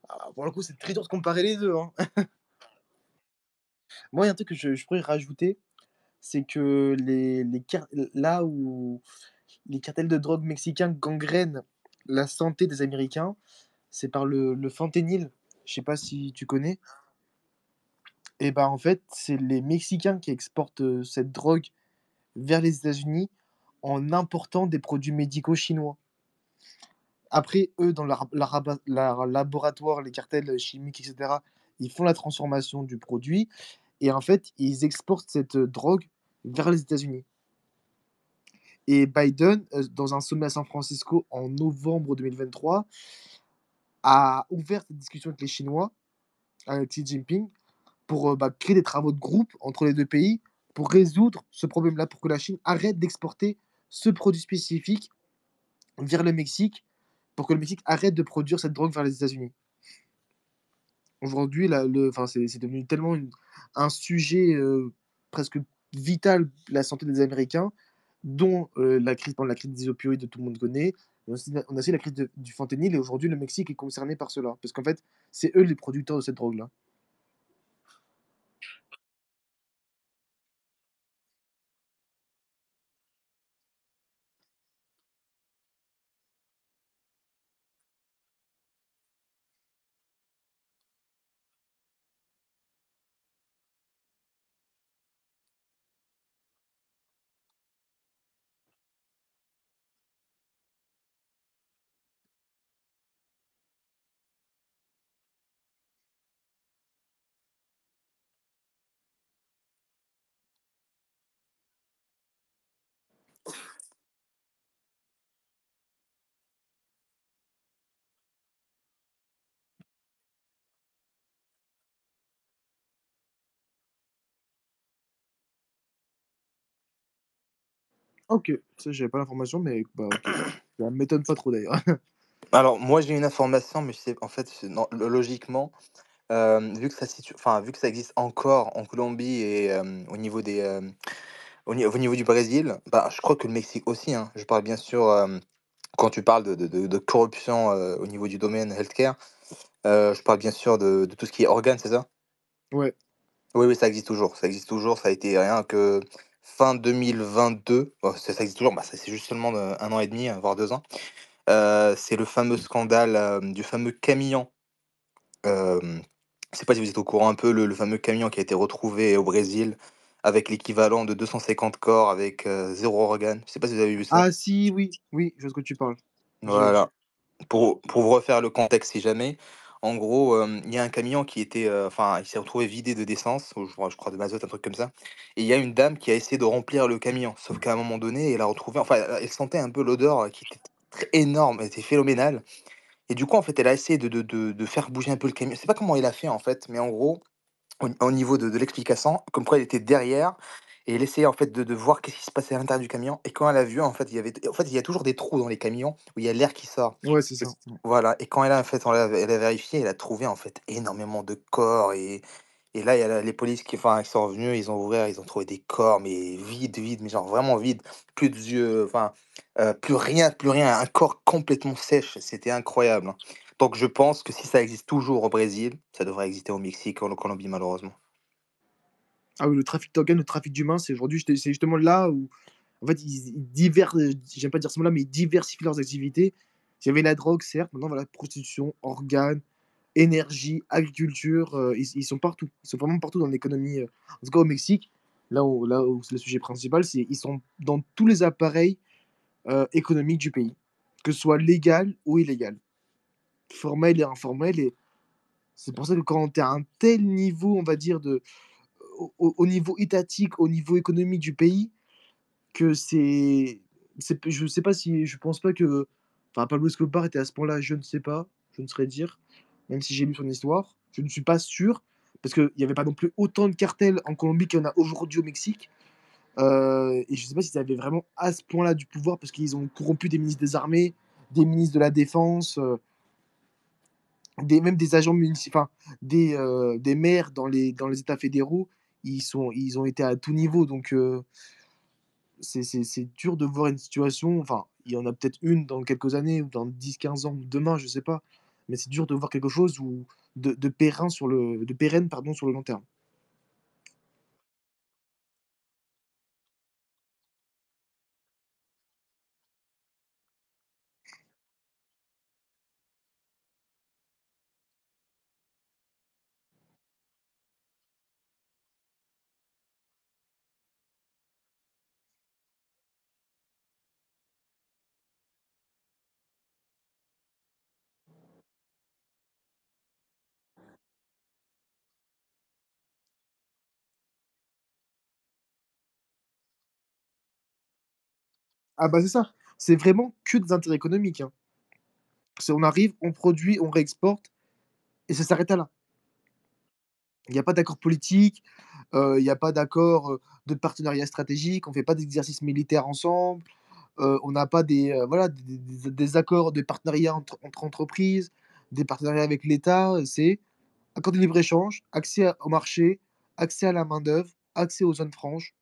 Ah, pour le coup, c'est très dur de comparer les deux. Hein. Moi, il y a un truc que je, pourrais rajouter, c'est que les, les là où les cartels de drogue mexicains gangrènent la santé des Américains, c'est par le, le fentanyl. Je sais pas si tu connais. Et bah en fait, c'est les Mexicains qui exportent euh, cette drogue vers les États-Unis en important des produits médicaux chinois. Après, eux, dans leur, laboratoire, les cartels chimiques, etc., ils font la transformation du produit et en fait, ils exportent cette drogue vers les États-Unis. Et Biden, euh, dans un sommet à San Francisco en novembre 2023, a ouvert cette discussion avec les Chinois, avec Xi Jinping, pour euh, bah, créer des travaux de groupe entre les deux pays pour résoudre ce problème-là, pour que la Chine arrête d'exporter ce produit spécifique vers le Mexique, pour que le Mexique arrête de produire cette drogue vers les États-Unis. Aujourd'hui, c'est devenu tellement un sujet euh, presque vital, la santé des Américains, dont euh, la crise la crise des opioïdes, tout le monde connaît. On a aussi, la crise du fentanyl, et aujourd'hui, le Mexique est concerné par cela, parce qu'en fait, c'est eux les producteurs de cette drogue-là. Ok, ça j'avais pas l'information, mais bah, ça m'étonne pas trop d'ailleurs. Alors, moi, j'ai une information, mais je en fait, logiquement, vu que ça enfin, vu que ça existe encore en Colombie et au niveau des, au niveau du Brésil, bah, je crois que le Mexique aussi, hein. Je parle bien sûr, quand tu parles de de corruption, au niveau du domaine healthcare, je parle bien sûr de de tout ce qui est organes, c'est ça? Ouais. Oui, oui, ça existe toujours, ça existe toujours, ça a été rien que fin 2022, ça existe toujours, bah, ça c'est juste seulement, un an et demi, voire deux ans. c'est le fameux scandale, du fameux camion, je sais pas si vous êtes au courant un peu, le fameux camion qui a été retrouvé au Brésil avec l'équivalent de 250 corps avec, 0 organe. Je sais pas si vous avez vu ça? Ah si, oui, oui, je vois ce que tu parles. Voilà. Pour pour vous refaire le contexte si jamais, en gros, il y a un camion qui était, enfin, il s'est retrouvé vidé de d'essence je crois de mazout, un truc comme ça et il y a une dame qui a essayé de remplir le camion. Sauf qu'à un moment donné, elle a retrouvé enfin, elle sentait un peu l'odeur, qui était très énorme, elle était phénoménale et du coup, en fait, elle a essayé de faire bouger un peu le camion. Je sais pas comment elle a fait, en fait, mais en gros, au niveau de de l'explication, comme quoi elle était derrière et elle essayait, en fait, de de voir qu'est-ce qui se passait à l'intérieur du camion et quand elle a vu, en fait, il y avait en fait, il y a toujours des trous dans les camions où il y a l'air qui sort. Ouais, c'est ça. Voilà et quand elle a, en fait, elle a elle a vérifié, elle a trouvé, en fait, énormément de corps et et là, il y a les polices qui enfin, qui sont revenus, ils ont ouvert, ils ont trouvé des corps, mais vides, vides, mais genre vraiment vides. Plus de yeux, enfin, plus rien, plus rien, un corps complètement sèche, c'était incroyable, hein. Donc je pense que si ça existe toujours au Brésil, ça devrait exister au Mexique, en Colombie, malheureusement. Ah oui, le trafic d'organes, le trafic d'humains, c'est aujourd'hui, c'est justement là où, en fait, ils, ils j'aime pas dire ce mot-là, mais diversifient leurs activités. Il y avait la drogue, certes, maintenant, voilà, prostitution, organes, énergie, agriculture, euh, ils, sont partout. Ils sont vraiment partout dans l'économie. Euh. En tout cas, au Mexique, là où, là où c'est le sujet principal, c'est ils sont dans tous les appareils euh, économiques du pays. que ce soit légal ou illégal, formel et informel. Et c'est pour ça que quand tu à un tel niveau, on va dire, de, au, niveau étatique, au niveau économique du pays, que c'est. Je sais pas si. Je pense pas que. Enfin, Pablo Escobar était à ce point-là, je ne sais pas, je ne saurais dire, même si j'ai lu son histoire. Je ne suis pas sûr, parce qu'il n'y avait pas non plus autant de cartels en Colombie qu'il y en a aujourd'hui au Mexique. Euh, et je ne sais pas s'ils avaient vraiment à ce point-là du pouvoir, parce qu'ils ont corrompu des ministres des armées, des ministres de la défense, euh, des, même des agents municipaux, enfin, des, euh, des maires dans les, dans les États fédéraux. Ils, sont, ils ont été à tout niveau. Donc, c'est dur de voir une situation. Enfin, il y en a peut-être une dans quelques années, ou dans 10-15 ans, ou demain, je ne sais pas. Mais c'est dur de voir quelque chose de, de, sur le, de pérenne pardon, sur le long terme. Ah bah c'est ça. C'est vraiment que des intérêts économiques. Hein. on arrive, on produit, on réexporte, et ça s'arrête à là. Il n'y a pas d'accord politique, il n'y a pas d'accord de partenariat stratégique, on ne fait pas d'exercices militaires ensemble, on n'a pas des, voilà, des, accords de partenariat entre, entre, entreprises, des partenariats avec l'État. C'est accord de libre-échange, accès au marché, accès à la main-d'œuvre, accès aux zones franches,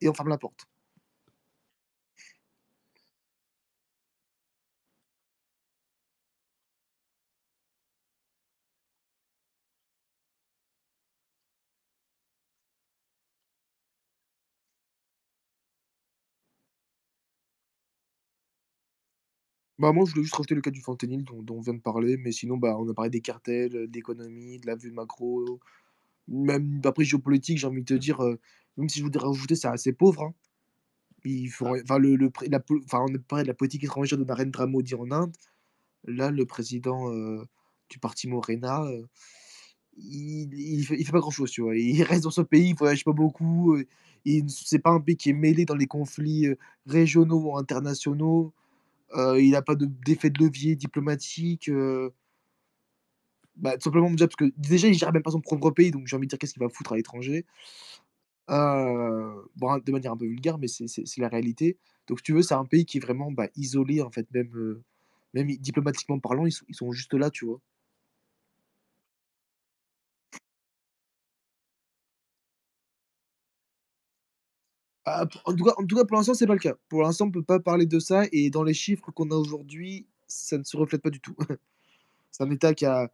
et on ferme la porte. Bah, moi, je voulais juste rajouter le cas du fentanyl dont dont on vient de parler, mais sinon, bah, on a parlé des cartels, heu, d'économie, de la vue macro, même d'après géopolitique, j'ai envie de te dire, heu, même si je voudrais rajouter, c'est assez pauvre, hein. Il faut enfin le le pré la po enfin, on a parlé de la politique étrangère de Narendra Modi en Inde. Là, le président, heu, du parti Morena, il il fait il fait pas grand chose, tu vois? Il reste dans son pays, il voyage pas beaucoup, heu, et c'est pas un pays qui est mêlé dans les conflits, régionaux ou internationaux. Euh, il n'a pas d'effet de levier diplomatique. Euh, bah, tout simplement déjà parce que déjà il gère même pas son propre pays, donc j'ai envie de dire qu'est-ce qu'il va foutre à l'étranger? Euh, bon, de manière un peu vulgaire, mais c'est la réalité. Donc tu veux, c'est un pays qui est vraiment bah, isolé en fait, même, même diplomatiquement parlant, ils ils sont juste là, tu vois? Ah, en tout cas pour l'instant, c'est pas le cas. Pour l'instant, on peut pas parler de ça et dans les chiffres qu'on a aujourd'hui, ça ne se reflète pas du tout. C'est un État qui a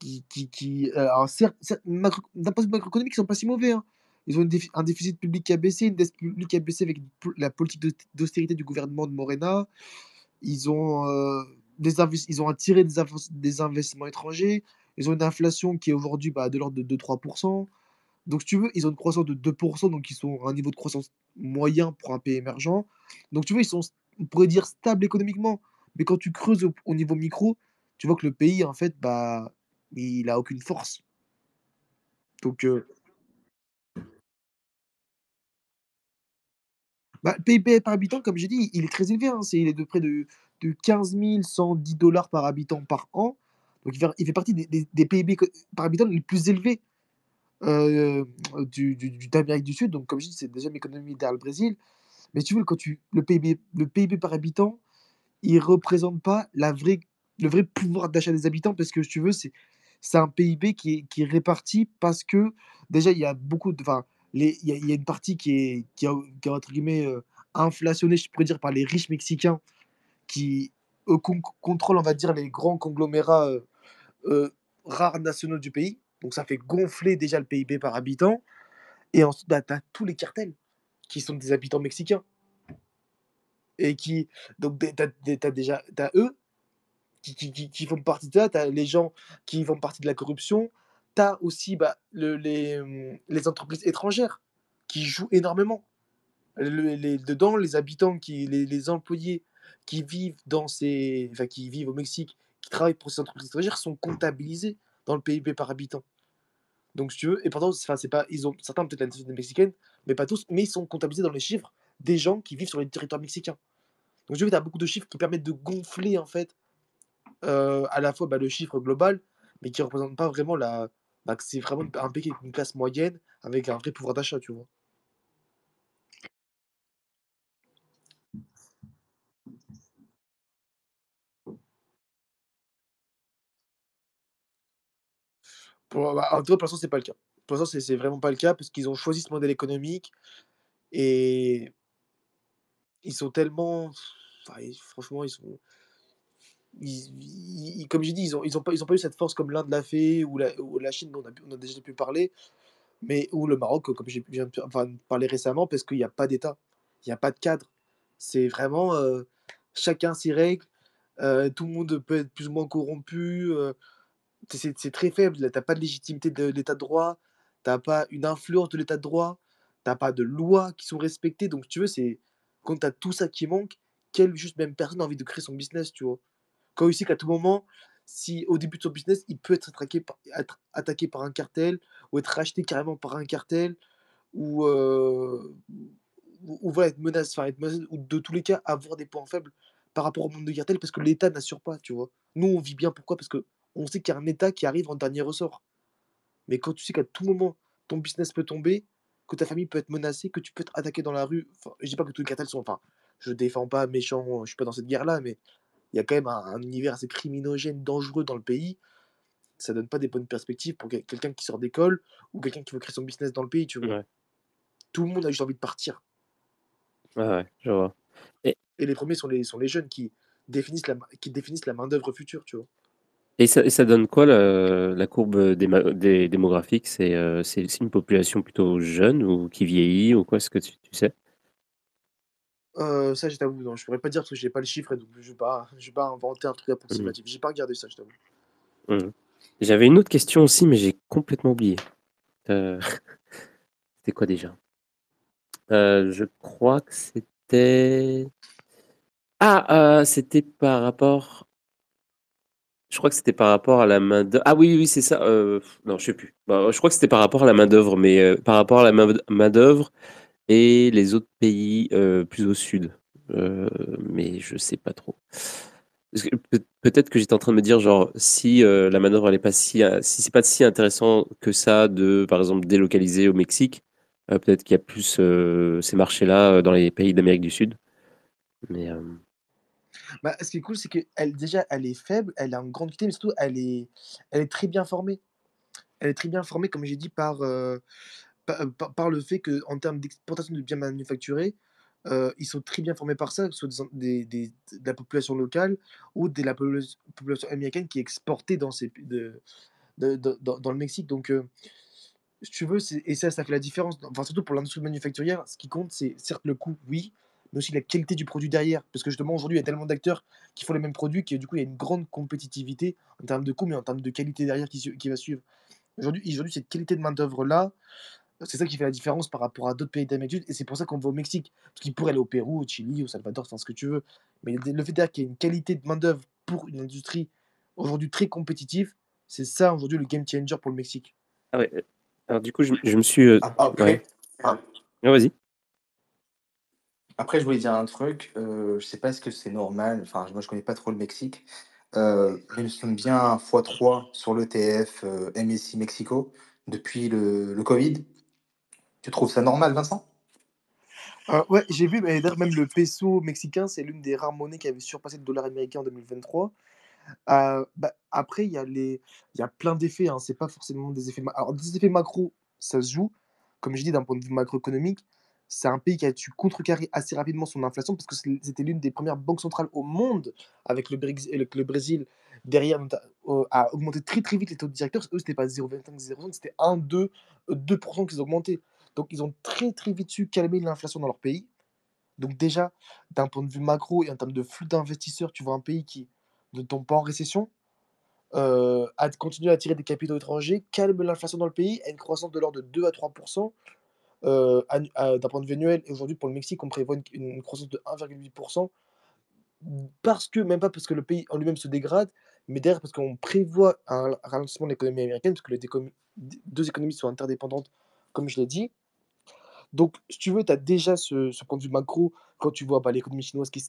qui qui qui, heu, alors certes d'un point de vue macroéconomique, ils sont pas si mauvais, hein. Ils ont un déficit public qui a baissé, une dette publique qui a baissé avec la politique d'austérité du gouvernement de Morena. Ils ont, invest ils ont attiré des des investissements étrangers. Ils ont une inflation qui est aujourd'hui, bah, de l'ordre de 2-3 Donc si tu veux, ils ont une croissance de 2% donc ils sont à un niveau de croissance moyen pour un pays émergent. Donc tu vois, ils sont on pourrait dire stables économiquement. Mais quand tu creuses au au niveau micro, tu vois que le pays, en fait, bah, il a aucune force. Donc, heu bah, le PIB par habitant, comme j'ai dit, il est très élevé, hein. C'est il est de près de de 15 110 par habitant par an. Donc il fait partie des PIB par habitant les plus élevés, heu, du du du d'Amérique du Sud. Donc comme je dis, c'est déjà économie derrière le Brésil. Mais tu veux, quand tu le PIB le PIB par habitant, il représente pas la vraie le vrai pouvoir d'achat des habitants parce que tu veux, c'est c'est un PIB qui est, qui est réparti parce que déjà il y a beaucoup de enfin il y a, une partie qui est qui a, entre guillemets euh, inflationnée je pourrais dire par les riches mexicains qui contrôlent on va dire les grands conglomérats euh, euh, rares nationaux du pays donc ça fait gonfler déjà le PIB par habitant et ensuite bah, tu as tous les cartels qui sont des habitants mexicains et qui donc tu as, déjà as eux qui, font partie de ça, tu as les gens qui font partie de la corruption, tu as aussi bah, le, les, entreprises étrangères qui jouent énormément. dedans, les habitants, qui, les, les, employés qui vivent dans ces, enfin, qui vivent au Mexique, qui travaillent pour ces entreprises étrangères, sont comptabilisés dans le PIB par habitant. Donc, si tu veux, et pourtant, c'est pas, ils ont certains peut-être la nationalité mexicaine, mais pas tous, mais ils sont comptabilisés dans les chiffres des gens qui vivent sur les territoires mexicains. Donc, je veux tu as beaucoup de chiffres qui permettent de gonfler, en fait, euh, à la fois bah, le chiffre global, mais qui ne représentent pas vraiment la. Bah, c'est vraiment un pays avec une classe moyenne, avec un vrai pouvoir d'achat, tu vois. Bah, en tout cas, pour l'instant, c'est pas le cas. Pour l'instant, c'est vraiment pas le cas parce qu'ils ont choisi ce modèle économique et ils sont tellement. franchement, ils sont. comme j'ai dit, ils n'ont ils ont pas, pas eu cette force comme l'Inde l'a fait ou la, ou la Chine, dont on a, déjà pu parler, mais ou le Maroc, comme j'ai de enfin, parler récemment, parce qu'il n'y a pas d'État, il n'y a pas de cadre. C'est vraiment euh, chacun s'y règle, euh, tout le monde peut être plus ou moins corrompu. Euh, c'est très faible. Tu n'as pas de légitimité de l'état de droit, tu n'as pas une influence de l'état de droit, tu n'as pas de lois qui sont respectées. Donc, tu veux, c'est quand tu as tout ça qui manque, quelle juste même personne a envie de créer son business, tu vois? Quand il sait qu'à tout moment, si au début de son business, il peut être attaqué par, être attaqué par un cartel ou être racheté carrément par un cartel ou, euh, ou, voilà, être menacé, être menacé, ou de tous les cas avoir des points faibles par rapport au monde de cartel parce que l'État n'assure pas, tu vois? Nous, on vit bien, pourquoi? Parce que on sait qu'il y a un État qui arrive en dernier ressort. Mais quand tu sais qu'à tout moment, ton business peut tomber, que ta famille peut être menacée, que tu peux être attaqué dans la rue, enfin, je dis pas que tous les cartels sont. Enfin, je défends pas méchant, je suis pas dans cette guerre-là, mais il y a quand même un, univers assez criminogène, dangereux dans le pays. Ça donne pas des bonnes perspectives pour quelqu'un qui sort d'école ou quelqu'un qui veut créer son business dans le pays, tu vois. Tout le monde a juste envie de partir. Ouais, ouais, je vois. Et, les premiers sont les, sont les jeunes qui définissent la, qui définissent la main-d'œuvre future, tu vois. Et ça, ça donne quoi la, courbe des, démographique euh, C'est une population plutôt jeune ou qui vieillit ou quoi Est-ce que tu, sais? Euh, ça, je t'avoue, non, je pourrais pas dire parce que j'ai pas le chiffre donc je vais pas, je vais pas inventer un truc approximatif. Je mmh. J'ai pas regardé ça, je t'avoue. Mmh. J'avais une autre question aussi, mais j'ai complètement oublié. Euh, c'était quoi déjà? Je crois que c'était. Ah, c'était par rapport je crois que c'était par rapport à la main d'œuvre. Ah oui, oui, c'est ça. Euh, non, je sais plus. Bah, je crois que c'était par rapport à la main d'œuvre, mais euh, par rapport à la main d'œuvre et les autres pays euh, plus au sud. mais je sais pas trop. Peut-être que j'étais en train de me dire, genre, si la main d'œuvre n'est pas si, si c'est pas si intéressant que ça de, par exemple, délocaliser au Mexique, peut-être qu'il y a plus ces marchés-là dans les pays d'Amérique du Sud. Mais bah, ce qui est cool, c'est qu'elle, déjà, elle est faible, elle a une grande qualité, mais surtout, elle est, elle est très bien formée. Elle est très bien formée, comme j'ai dit, par, euh, euh, le fait qu'en termes d'exportation de biens manufacturés, euh, ils sont très bien formés par ça, que ce soit des, des- de la population locale ou de la population américaine qui est exportée dans, ces, de, de- dans le Mexique. Donc, si tu veux, et ça, ça fait la différence. Enfin, surtout pour l'industrie manufacturière, ce qui compte, c'est certes le coût, oui, mais aussi la qualité du produit derrière. Parce que justement, aujourd'hui, il y a tellement d'acteurs qui font les mêmes produits que du coup, il y a une grande compétitivité en termes de coût, mais en termes de qualité derrière qui, qui va suivre. Aujourd'hui, aujourd'hui cette qualité de main-d'œuvre-là, c'est ça qui fait la différence par rapport à d'autres pays d'Amérique du Sud. Et c'est pour ça qu'on va au Mexique. Parce qu'il pourrait aller au Pérou, au Chili, au Salvador, enfin ce que tu veux. Mais le fait qu'il y ait une qualité de main-d'œuvre pour une industrie aujourd'hui très compétitive, c'est ça aujourd'hui le game changer pour le Mexique. Ah ouais. Alors du coup, je, me suis. Euh, ah, après. Ah. vas-y. Après, je voulais dire un truc, euh, je sais pas ce que c'est normal, enfin, moi je connais pas trop le Mexique, euh, nous sommes bien x3 sur l'ETF euh, MSI Mexico depuis le, Covid. Tu trouves ça normal, Vincent? Euh, ouais, j'ai vu, d'ailleurs, même le peso mexicain, c'est l'une des rares monnaies qui avait surpassé le dollar américain en 2023. Euh, bah, après, il y, a y a plein d'effets, hein, c'est pas forcément des effets. Alors, des effets macro, ça se joue, comme je dis, d'un point de vue macroéconomique c'est un pays qui a su contrecarrer assez rapidement son inflation parce que c'était l'une des premières banques centrales au monde avec le, Brésil derrière a augmenté très très vite les taux de directeurs. Eux, c'était pas 0,25, 0,5, c'était 1, 2, 2% qu'ils ont augmenté. Donc, ils ont très très vite su calmer l'inflation dans leur pays. Donc, déjà, d'un point de vue macro et en termes de flux d'investisseurs, tu vois un pays qui ne tombe pas en récession, euh, a continué à attirer des capitaux étrangers, calme l'inflation dans le pays, a une croissance de l'ordre de 2 à 3%. Euh, d'un point de vue annuel, aujourd'hui pour le Mexique, on prévoit une, croissance de 1,8%. parce que, même pas parce que le pays en lui-même se dégrade, mais derrière parce qu'on prévoit un ralentissement de l'économie américaine, parce que les deux économies sont interdépendantes, comme je l'ai dit. Donc, si tu veux, tu as déjà ce, point de vue macro quand tu vois bah, l'économie chinoise qui se,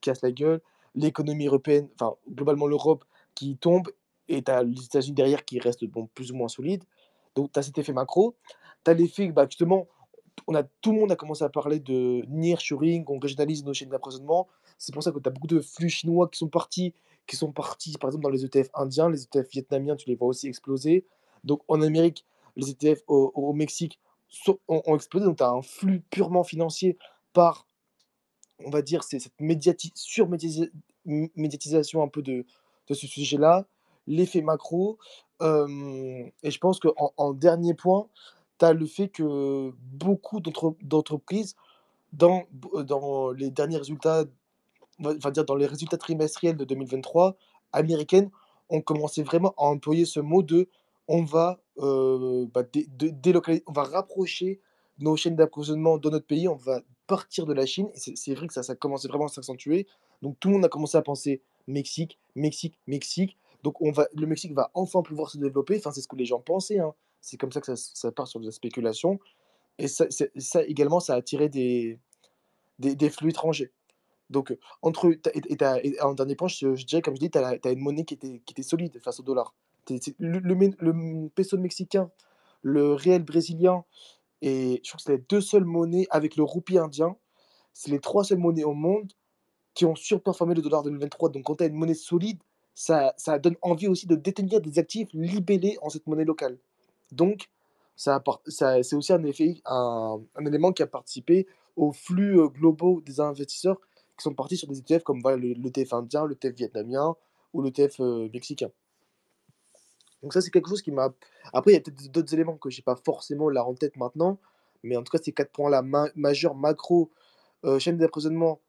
casse la gueule, l'économie européenne, enfin, globalement l'Europe qui tombe, et tu as les États-Unis derrière qui restent bon, plus ou moins solides. Donc, tu as cet effet macro. Tu as l'effet, bah, justement, on a, tout le monde a commencé à parler de nearshoring, on régionalise nos chaînes d'approvisionnement. C'est pour ça que tu as beaucoup de flux chinois qui sont partis, qui sont partis, par exemple, dans les ETF indiens, les ETF vietnamiens, tu les vois aussi exploser. Donc, en Amérique, les ETF au, Mexique ont, explosé. Donc, tu as un flux purement financier par, on va dire, cette surmédiatisation un peu de, de ce sujet-là, l'effet macro. et je pense qu'en en dernier point, tu le fait que beaucoup d'entreprises, dans, dans les derniers résultats, va dire dans les résultats trimestriels de 2023, américaines, ont commencé vraiment à employer ce mot de on va, bah, délocaliser, on va rapprocher nos chaînes d'approvisionnement dans notre pays, on va partir de la Chine. Et c'est vrai que ça, ça commençait vraiment à s'accentuer. Donc tout le monde a commencé à penser Mexique, Mexique, Mexique. Donc le Mexique va enfin pouvoir se développer. Enfin, c'est ce que les gens pensaient. Hein. C'est comme ça que ça, part sur de la spéculation. Et ça, également, ça a attiré des, des, flux étrangers. Donc, entre, et, en dernier point, je, dirais, comme je dis, tu as, une monnaie qui était, qui était solide face au dollar. Le, le, peso mexicain, le réel brésilien, et je crois que c'est les deux seules monnaies avec le roupie indien. C'est les trois seules monnaies au monde qui ont surperformé le dollar 2023. Donc, quand tu as une monnaie solide, ça, ça donne envie aussi de détenir des actifs libellés en cette monnaie locale. Donc, ça, c'est aussi un, effet, un, élément qui a participé aux flux euh, globaux des investisseurs qui sont partis sur des ETF comme voilà, le, TF indien, le TF vietnamien ou le TF euh, mexicain. Donc ça, c'est quelque chose qui m'a... Après, il y a peut-être d'autres éléments que je n'ai pas forcément là en tête maintenant, mais en tout cas, ces quatre points-là, majeurs, macro, euh, chaîne d'approvisionnement,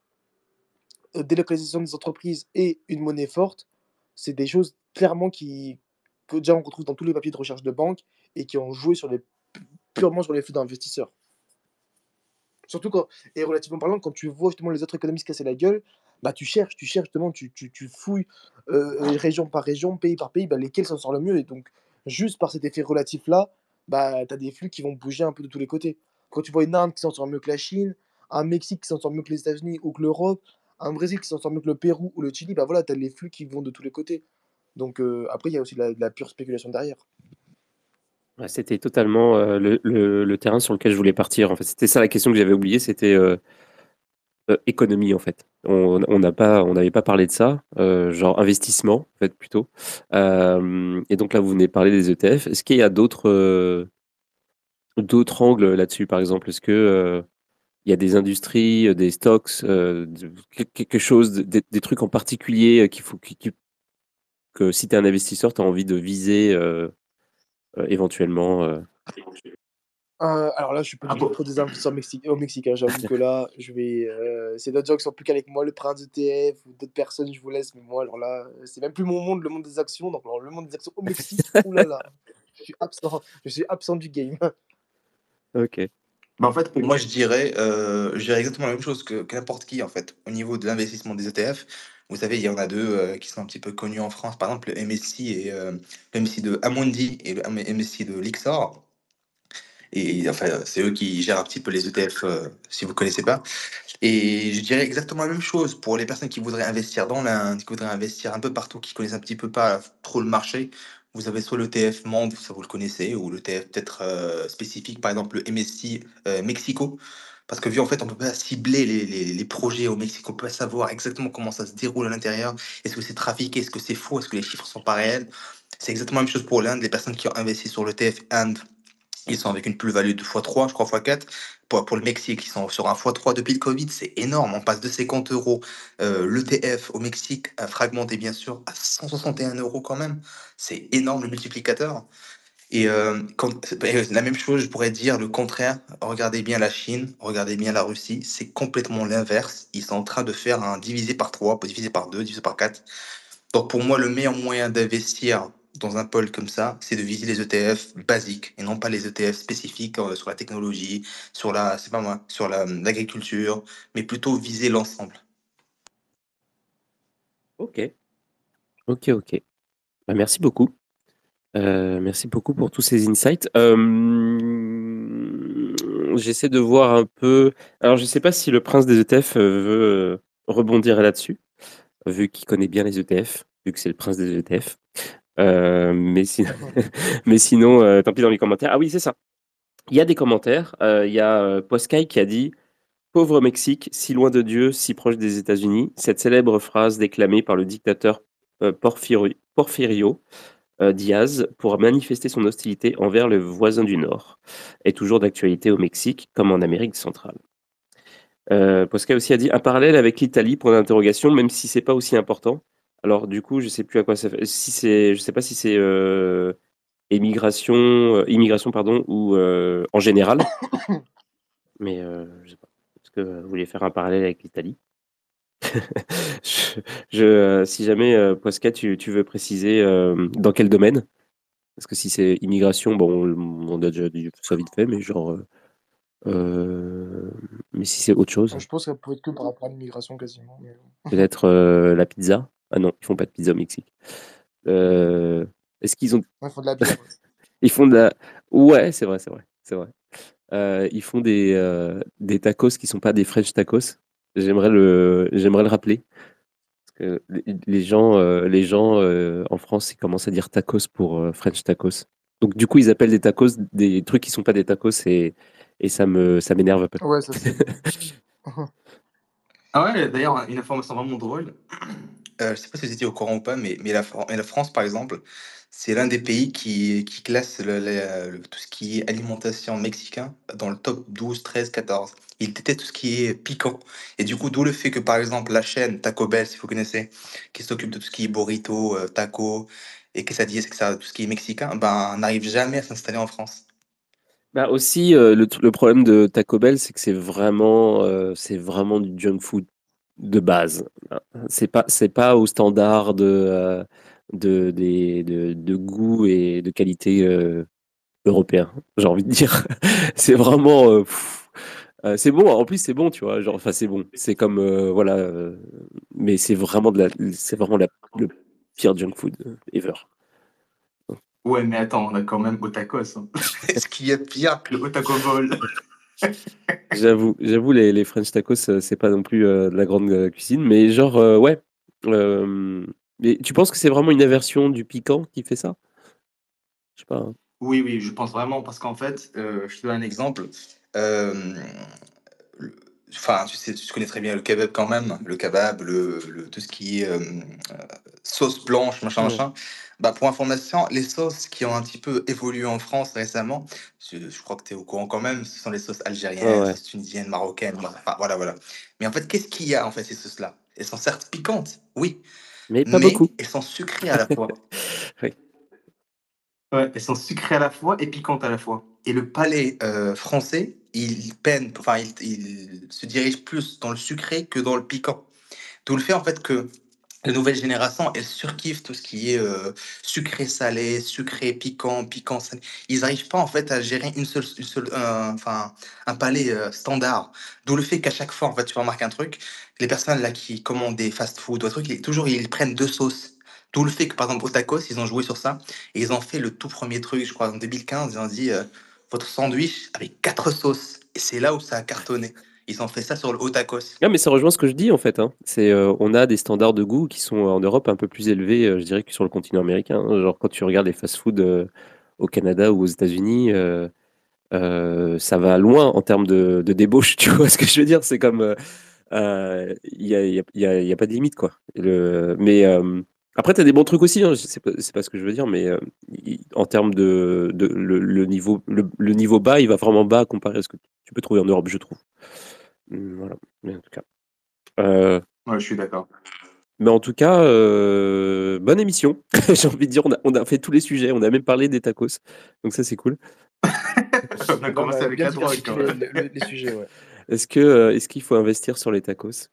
délocalisation des entreprises et une monnaie forte, c'est des choses clairement qui, que déjà on retrouve dans tous les papiers de recherche de banque et qui ont joué sur les, purement sur les flux d'investisseurs. Surtout quand, et relativement parlant, quand tu vois justement les autres économistes casser la gueule, bah tu cherches, tu cherches justement, tu, tu, tu fouilles euh, région par région, pays par pays, bah, lesquels s'en sortent le mieux. Et donc, juste par cet effet relatif-là, bah, tu as des flux qui vont bouger un peu de tous les côtés. Quand tu vois une Inde qui s'en sort mieux que la Chine, un Mexique qui s'en sort mieux que les États-Unis ou que l'Europe, un Brésil qui s'en sort mieux que le Pérou ou le Chili, bah voilà, tu as les flux qui vont de tous les côtés. Donc euh, après, il y a aussi de la, pure spéculation derrière. C'était totalement euh, le, terrain sur lequel je voulais partir. En fait, c'était ça la question que j'avais oubliée, c'était euh, économie en fait. On n'avait pas parlé de ça, genre investissement en fait plutôt. et donc là, vous venez parler des ETF. Est-ce qu'il y a d'autres angles là-dessus, par exemple? Est-ce que il y a des industries, des stocks, quelque chose, des, trucs en particulier que si tu es un investisseur, tu as envie de viser euh, euh, éventuellement euh? alors là, je suis pas du tout des investisseurs au Mexique. Hein. J'avoue que là, je vais. c'est d'autres gens qui sont plus qu'avec moi, le prince ETF ou d'autres personnes, je vous laisse. Mais moi, alors là, c'est même plus mon monde, le monde des actions. Donc, alors, le monde des actions au Mexique, oulala, je suis absent. Je suis absent du game. Ok. Bah, en fait, moi, je dirais, je dirais exactement la même chose que, que n'importe qui, en fait, au niveau de l'investissement des ETF. Vous savez, il y en a deux euh, qui sont un petit peu connus en France, par exemple le MSI et euh, le de Amundi et le MSI de Lixor. Et enfin, c'est eux qui gèrent un petit peu les ETF, euh, si vous ne connaissez pas. Et je dirais exactement la même chose pour les personnes qui voudraient investir dans l'Inde, qui voudraient investir un peu partout, qui connaissent un petit peu pas trop le marché. Vous avez soit l'ETF Monde, ça vous le connaissez, ou l'ETF peut-être spécifique, par exemple le MSI Mexico. Parce que vu en fait, on peut pas cibler les, projets au Mexique, on peut pas savoir exactement comment ça se déroule à l'intérieur. Est-ce que c'est trafiqué, est-ce que c'est faux, est-ce que les chiffres sont pas réels? C'est exactement la même chose pour l'Inde. Les personnes qui ont investi sur le TF Inde, ils sont avec une plus-value de x3, je crois x4. Pour, pour le Mexique, ils sont sur un x3 depuis le Covid, c'est énorme. On passe de 50 euros euh, l'ETF au Mexique, à fragmenté bien sûr, à 161 euros quand même. C'est énorme le multiplicateur. Et euh, la même chose, je pourrais dire le contraire. Regardez bien la Chine, regardez bien la Russie, c'est complètement l'inverse. Ils sont en train de faire un divisé par 3, divisé par 2, divisé par 4. Donc pour moi, le meilleur moyen d'investir dans un pôle comme ça, c'est de viser les ETF basiques et non pas les ETF spécifiques euh, sur la technologie, sur la, c'est pas moi, sur l'agriculture, mais plutôt viser l'ensemble. Ok. Ok, ok. Bah, merci beaucoup. Euh, merci beaucoup pour tous ces insights. J'essaie de voir un peu. Alors, je ne sais pas si le prince des ETF veut rebondir là-dessus, vu qu'il connaît bien les ETF, vu que c'est le prince des ETF. mais, mais sinon, tant pis dans les commentaires. Ah oui, c'est ça. Il y a des commentaires. Il y a Poskai qui a dit Pauvre Mexique, si loin de Dieu, si proche des États-Unis. Cette célèbre phrase déclamée par le dictateur Porfirio euh, Diaz pour manifester son hostilité envers le voisin du Nord est toujours d'actualité au Mexique comme en Amérique centrale. Euh, Posca aussi a dit un parallèle avec l'Italie pour l'interrogation, même si c'est pas aussi important. Alors du coup, je sais plus à quoi ça fait. Si c'est, je sais pas si c'est euh, immigration, immigration pardon, ou en général. Mais je sais pas. Est-ce que vous voulez faire un parallèle avec l'Italie? je, euh, si jamais, euh, Posca, tu, veux préciser euh, dans quel domaine? Parce que si c'est immigration, bon, on, a déjà dit ça vite fait, mais genre. mais si c'est autre chose? Je pense que ça peut être que par rapport à l'immigration quasiment. Peut-être la pizza? Ah non, ils font pas de pizza au Mexique. Est-ce qu'ils ont. ils font de la bière. ils font de la. Ouais, c'est vrai, c'est vrai. C'est vrai. ils font des, des tacos qui sont pas des French tacos. J'aimerais le, j'aimerais le rappeler. Parce que les gens, euh, les gens euh, en France, ils commencent à dire tacos pour euh, French tacos. Donc du coup, ils appellent des tacos des trucs qui sont pas des tacos et, et ça me, ça m'énerve un peu. Ouais, ça c'est. ah ouais, d'ailleurs, une information vraiment drôle. Je sais pas si vous étiez au courant ou pas, mais, la, France, par exemple, c'est l'un des pays qui, classe tout ce qui est alimentation mexicain dans le top 12, 13, 14. Il déteste tout ce qui est piquant. Et du coup, d'où le fait que, par exemple, la chaîne Taco Bell, si vous connaissez, qui s'occupe de tout ce qui est burrito, euh, taco, et que ça dit que ça, tout ce qui est mexicain, ben, n'arrive jamais à s'installer en France. Bah aussi, euh, le, problème de Taco Bell, c'est que c'est vraiment, euh, c'est vraiment du junk food de base. C'est pas, c'est pas au standard de de, de, de, goût et de qualité euh, européen, j'ai envie de dire. c'est vraiment. Euh, euh, c'est bon, en plus c'est bon, tu vois. Genre, enfin, c'est bon. C'est comme. voilà. mais c'est vraiment, de la, c'est vraiment la, le pire junk food ever. Ouais, mais attends, on a quand même Otakos. Hein. Est-ce qu'il y a pire? Que le Otaco Bowl J'avoue, j'avoue, les, les French tacos, c'est pas non plus de la grande cuisine, mais genre, ouais. Mais tu penses que c'est vraiment une aversion du piquant qui fait ça? Je sais pas. Hein. Oui, oui, je pense vraiment parce qu'en fait, euh, je te donne un exemple. Euh, enfin, tu sais, tu connais très bien le kebab quand même, le kebab, le, tout ce qui est euh, sauce blanche, machin, machin. Bah, pour information, les sauces qui ont un petit peu évolué en France récemment, je, crois que tu es au courant quand même, ce sont les sauces algériennes, tunisiennes, marocaines, enfin, voilà, voilà. Mais en fait, qu'est-ce qu'il y a en fait ces sauces-là? Elles sont certes piquantes, oui, mais pas beaucoup. Elles sont sucrées à la fois. oui. Ouais, elles sont sucrées à la fois et piquantes à la fois. Et le palais euh, français, il peine, enfin, il, se dirige plus dans le sucré que dans le piquant. Tout le fait en fait que la nouvelle génération, elle surkiffe tout ce qui est euh, sucré salé, sucré piquant, piquant salé. Ils n'arrivent pas en fait à gérer une seule, une seule enfin un palais euh, standard. D'où le fait qu'à chaque fois, en fait, tu remarques un truc, les personnes là qui commandent des fast-food ou trucs, toujours ils prennent deux sauces. D'où le fait que par exemple au tacos, ils ont joué sur ça et ils ont fait le tout premier truc, je crois en 2015, ils ont dit euh, votre sandwich avec quatre sauces. Et c'est là où ça a cartonné. Ils ont fait ça sur le haut tacos. Ah, mais ça rejoint ce que je dis en fait. Hein. C'est, euh, on a des standards de goût qui sont en Europe un peu plus élevés, euh, je dirais, que sur le continent américain. Hein. Genre quand tu regardes les fast-food euh, au Canada ou aux États-Unis, ça va loin en termes de, débauche. Tu vois ce que je veux dire? C'est comme il n'y a, y a, a, pas de limite quoi. Le, mais après, tu as des bons trucs aussi, hein, c'est pas, pas, ce que je veux dire, mais en termes de, de le, niveau, le, niveau bas, il va vraiment bas comparé à ce que tu peux trouver en Europe, je trouve. Mmh, voilà, mais en tout cas. Euh, ouais, je suis d'accord. Mais en tout cas, euh, bonne émission. J'ai envie de dire, on a, on a, fait tous les sujets, on a même parlé des tacos. Donc ça, c'est cool. on a commencé avec la drogue. Les, les, sujets, ouais. Est-ce que euh, est-ce qu'il faut investir sur les tacos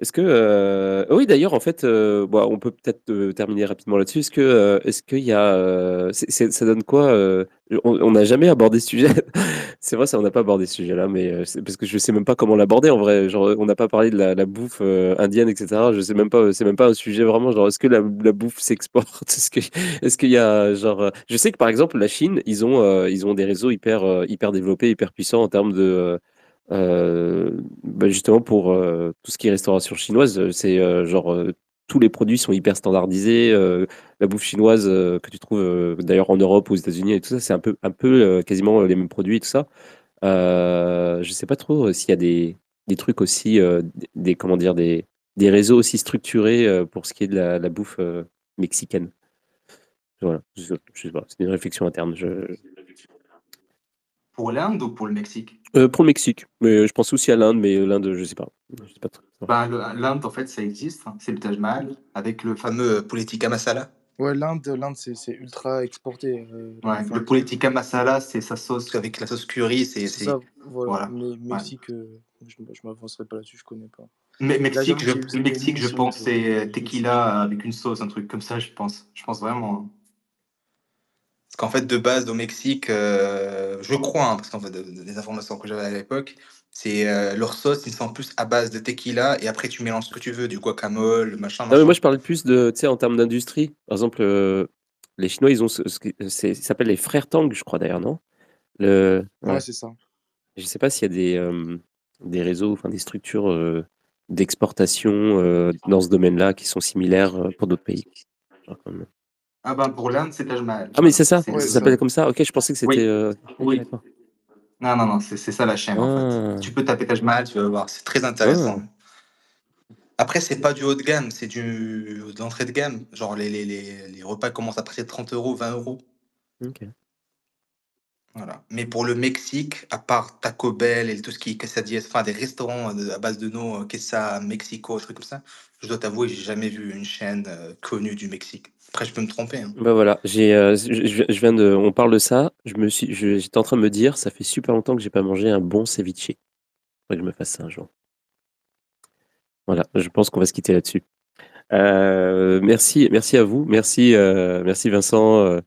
Est-ce que euh, oui d'ailleurs en fait euh, bon, on peut peut-être terminer rapidement là-dessus. Est-ce que est-ce qu'il y a ça donne quoi on n'a jamais abordé ce sujet. c'est vrai, ça, on n'a pas abordé ce sujet-là, mais euh, parce que je sais même pas comment l'aborder en vrai. Genre, on n'a pas parlé de la, bouffe euh, indienne, etc. Je sais même pas, c'est même pas un sujet vraiment. Genre, est-ce que la, bouffe s'exporte? Est-ce est-ce qu'il y a genre, euh, je sais que par exemple la Chine, ils ont, ils ont des réseaux hyper, hyper développés, hyper puissants en termes de bah, justement pour tout ce qui est restauration chinoise, c'est genre tous les produits sont hyper standardisés. Euh, la bouffe chinoise euh, que tu trouves euh, d'ailleurs en Europe, aux États-Unis et tout ça, c'est un peu, un peu quasiment les mêmes produits et tout ça. je sais pas trop s'il y a des, des trucs aussi, des, comment dire, des, des réseaux aussi structurés pour ce qui est de la, bouffe mexicaine. Voilà, je, sais pas, c'est une réflexion interne. Pour l'Inde ou pour le Mexique? Pour le Mexique, mais je pense aussi à l'Inde, mais l'Inde, je sais pas. Je sais pas. Ben, L'Inde, en fait, ça existe. Hein. C'est le Taj Mahal avec le fameux politica masala. Ouais, l'Inde, l'Inde, c'est ultra exporté. Euh, ouais, le politica masala, c'est sa sauce avec la sauce curry. C'est ça, voilà. Mais Mexique, euh, je ne m'avancerai pas là-dessus, je connais pas. Mais Mexique, je, Mexique, je pense, c'est tequila avec une sauce, un truc comme ça, je pense. Je pense vraiment. Parce qu'en fait, de base, au Mexique, euh, je crois, hein, parce qu'en fait, des informations que j'avais à l'époque, c'est euh, leur sauce, ils sont plus à base de tequila et après tu mélanges ce que tu veux, du guacamole, machin. machin. moi je parlais plus de, tu sais, en termes d'industrie. Par exemple, euh, les Chinois, ils ont ce, ça s'appelle les frères Tang, je crois d'ailleurs, non? Le... Ouais, c'est ça. Je sais pas s'il y a des, euh, des réseaux, enfin des structures d'exportation dans ce domaine-là qui sont similaires pour d'autres pays. Ah ben pour l'Inde, c'est Taj Mahal. Ah mais c'est ça, ça s'appelle comme ça. Ok, je pensais que c'était. Oui. oui. Non, non, non, c'est ça la chaîne, en fait. Ah. Tu peux taper Taj Mahal, tu vas voir, c'est très intéressant. Ah. Après, c'est pas du haut de gamme, c'est du d'entrée de gamme. Genre, les, les, les, les, repas commencent à passer 30 euros, 20 euros. Ok. Voilà. Mais pour le Mexique, à part Taco Bell et tout ce qui est quesadillas, enfin des restaurants à base de nos quesadillas, Mexico, trucs comme ça, je dois t'avouer, j'ai jamais vu une chaîne euh, connue du Mexique. Après, je peux me tromper. Hein. Bah voilà, j'ai, euh, je, viens de, on parle de ça. Je me suis, j'étais en train de me dire, ça fait super longtemps que j'ai pas mangé un bon ceviche. Faudrait que je me fasse ça un jour. Voilà, je pense qu'on va se quitter là-dessus. Euh, merci, merci à vous, merci, euh, merci Vincent.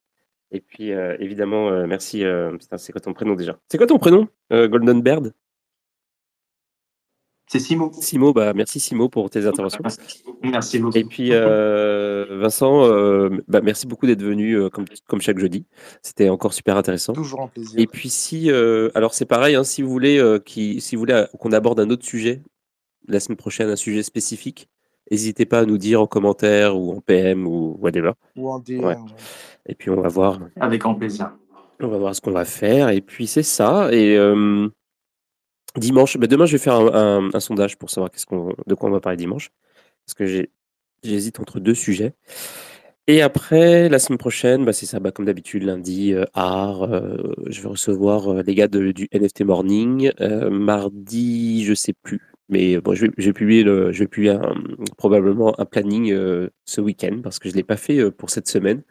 et puis évidemment, merci. c'est quoi ton prénom déjà? C'est quoi ton prénom Golden Bird? C'est Simo. Simo, bah, merci Simo pour tes interventions. Merci beaucoup. Et puis euh, Vincent, euh, bah, merci beaucoup d'être venu euh, comme, comme chaque jeudi. C'était encore super intéressant. Toujours un plaisir. Et puis si, alors c'est pareil, hein, si vous voulez qui, si vous voulez qu'on aborde un autre sujet la semaine prochaine, un sujet spécifique, n'hésitez pas à nous dire en commentaire ou en PM ou whatever. Ou en DM. Et puis on va voir. Avec grand plaisir. On va voir ce qu'on va faire. Et puis c'est ça. Et Dimanche, bah, demain je vais faire un, sondage pour savoir qu'est-ce qu'on, de quoi on va parler dimanche. Parce que j'hésite entre deux sujets. Et après, la semaine prochaine, bah, c'est ça, bah, comme d'habitude, lundi, euh, art, euh, je vais recevoir euh, les gars du NFT Morning. mardi, je sais plus. Mais bon, je vais, publier, je vais publier probablement un planning ce week-end parce que je ne l'ai pas fait pour cette semaine,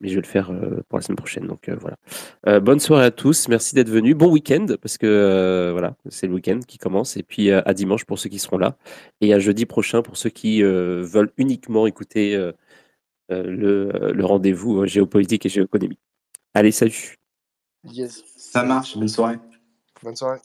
mais je vais le faire pour la semaine prochaine. Donc voilà. bonne soirée à tous, merci d'être venus. Bon week-end parce que voilà, c'est le week-end qui commence. Et puis à dimanche pour ceux qui seront là et à jeudi prochain pour ceux qui veulent uniquement écouter le, le rendez-vous géopolitique et géoéconomie. Allez, salut. Yes. Ça marche. Bonne soirée. Bonne soirée.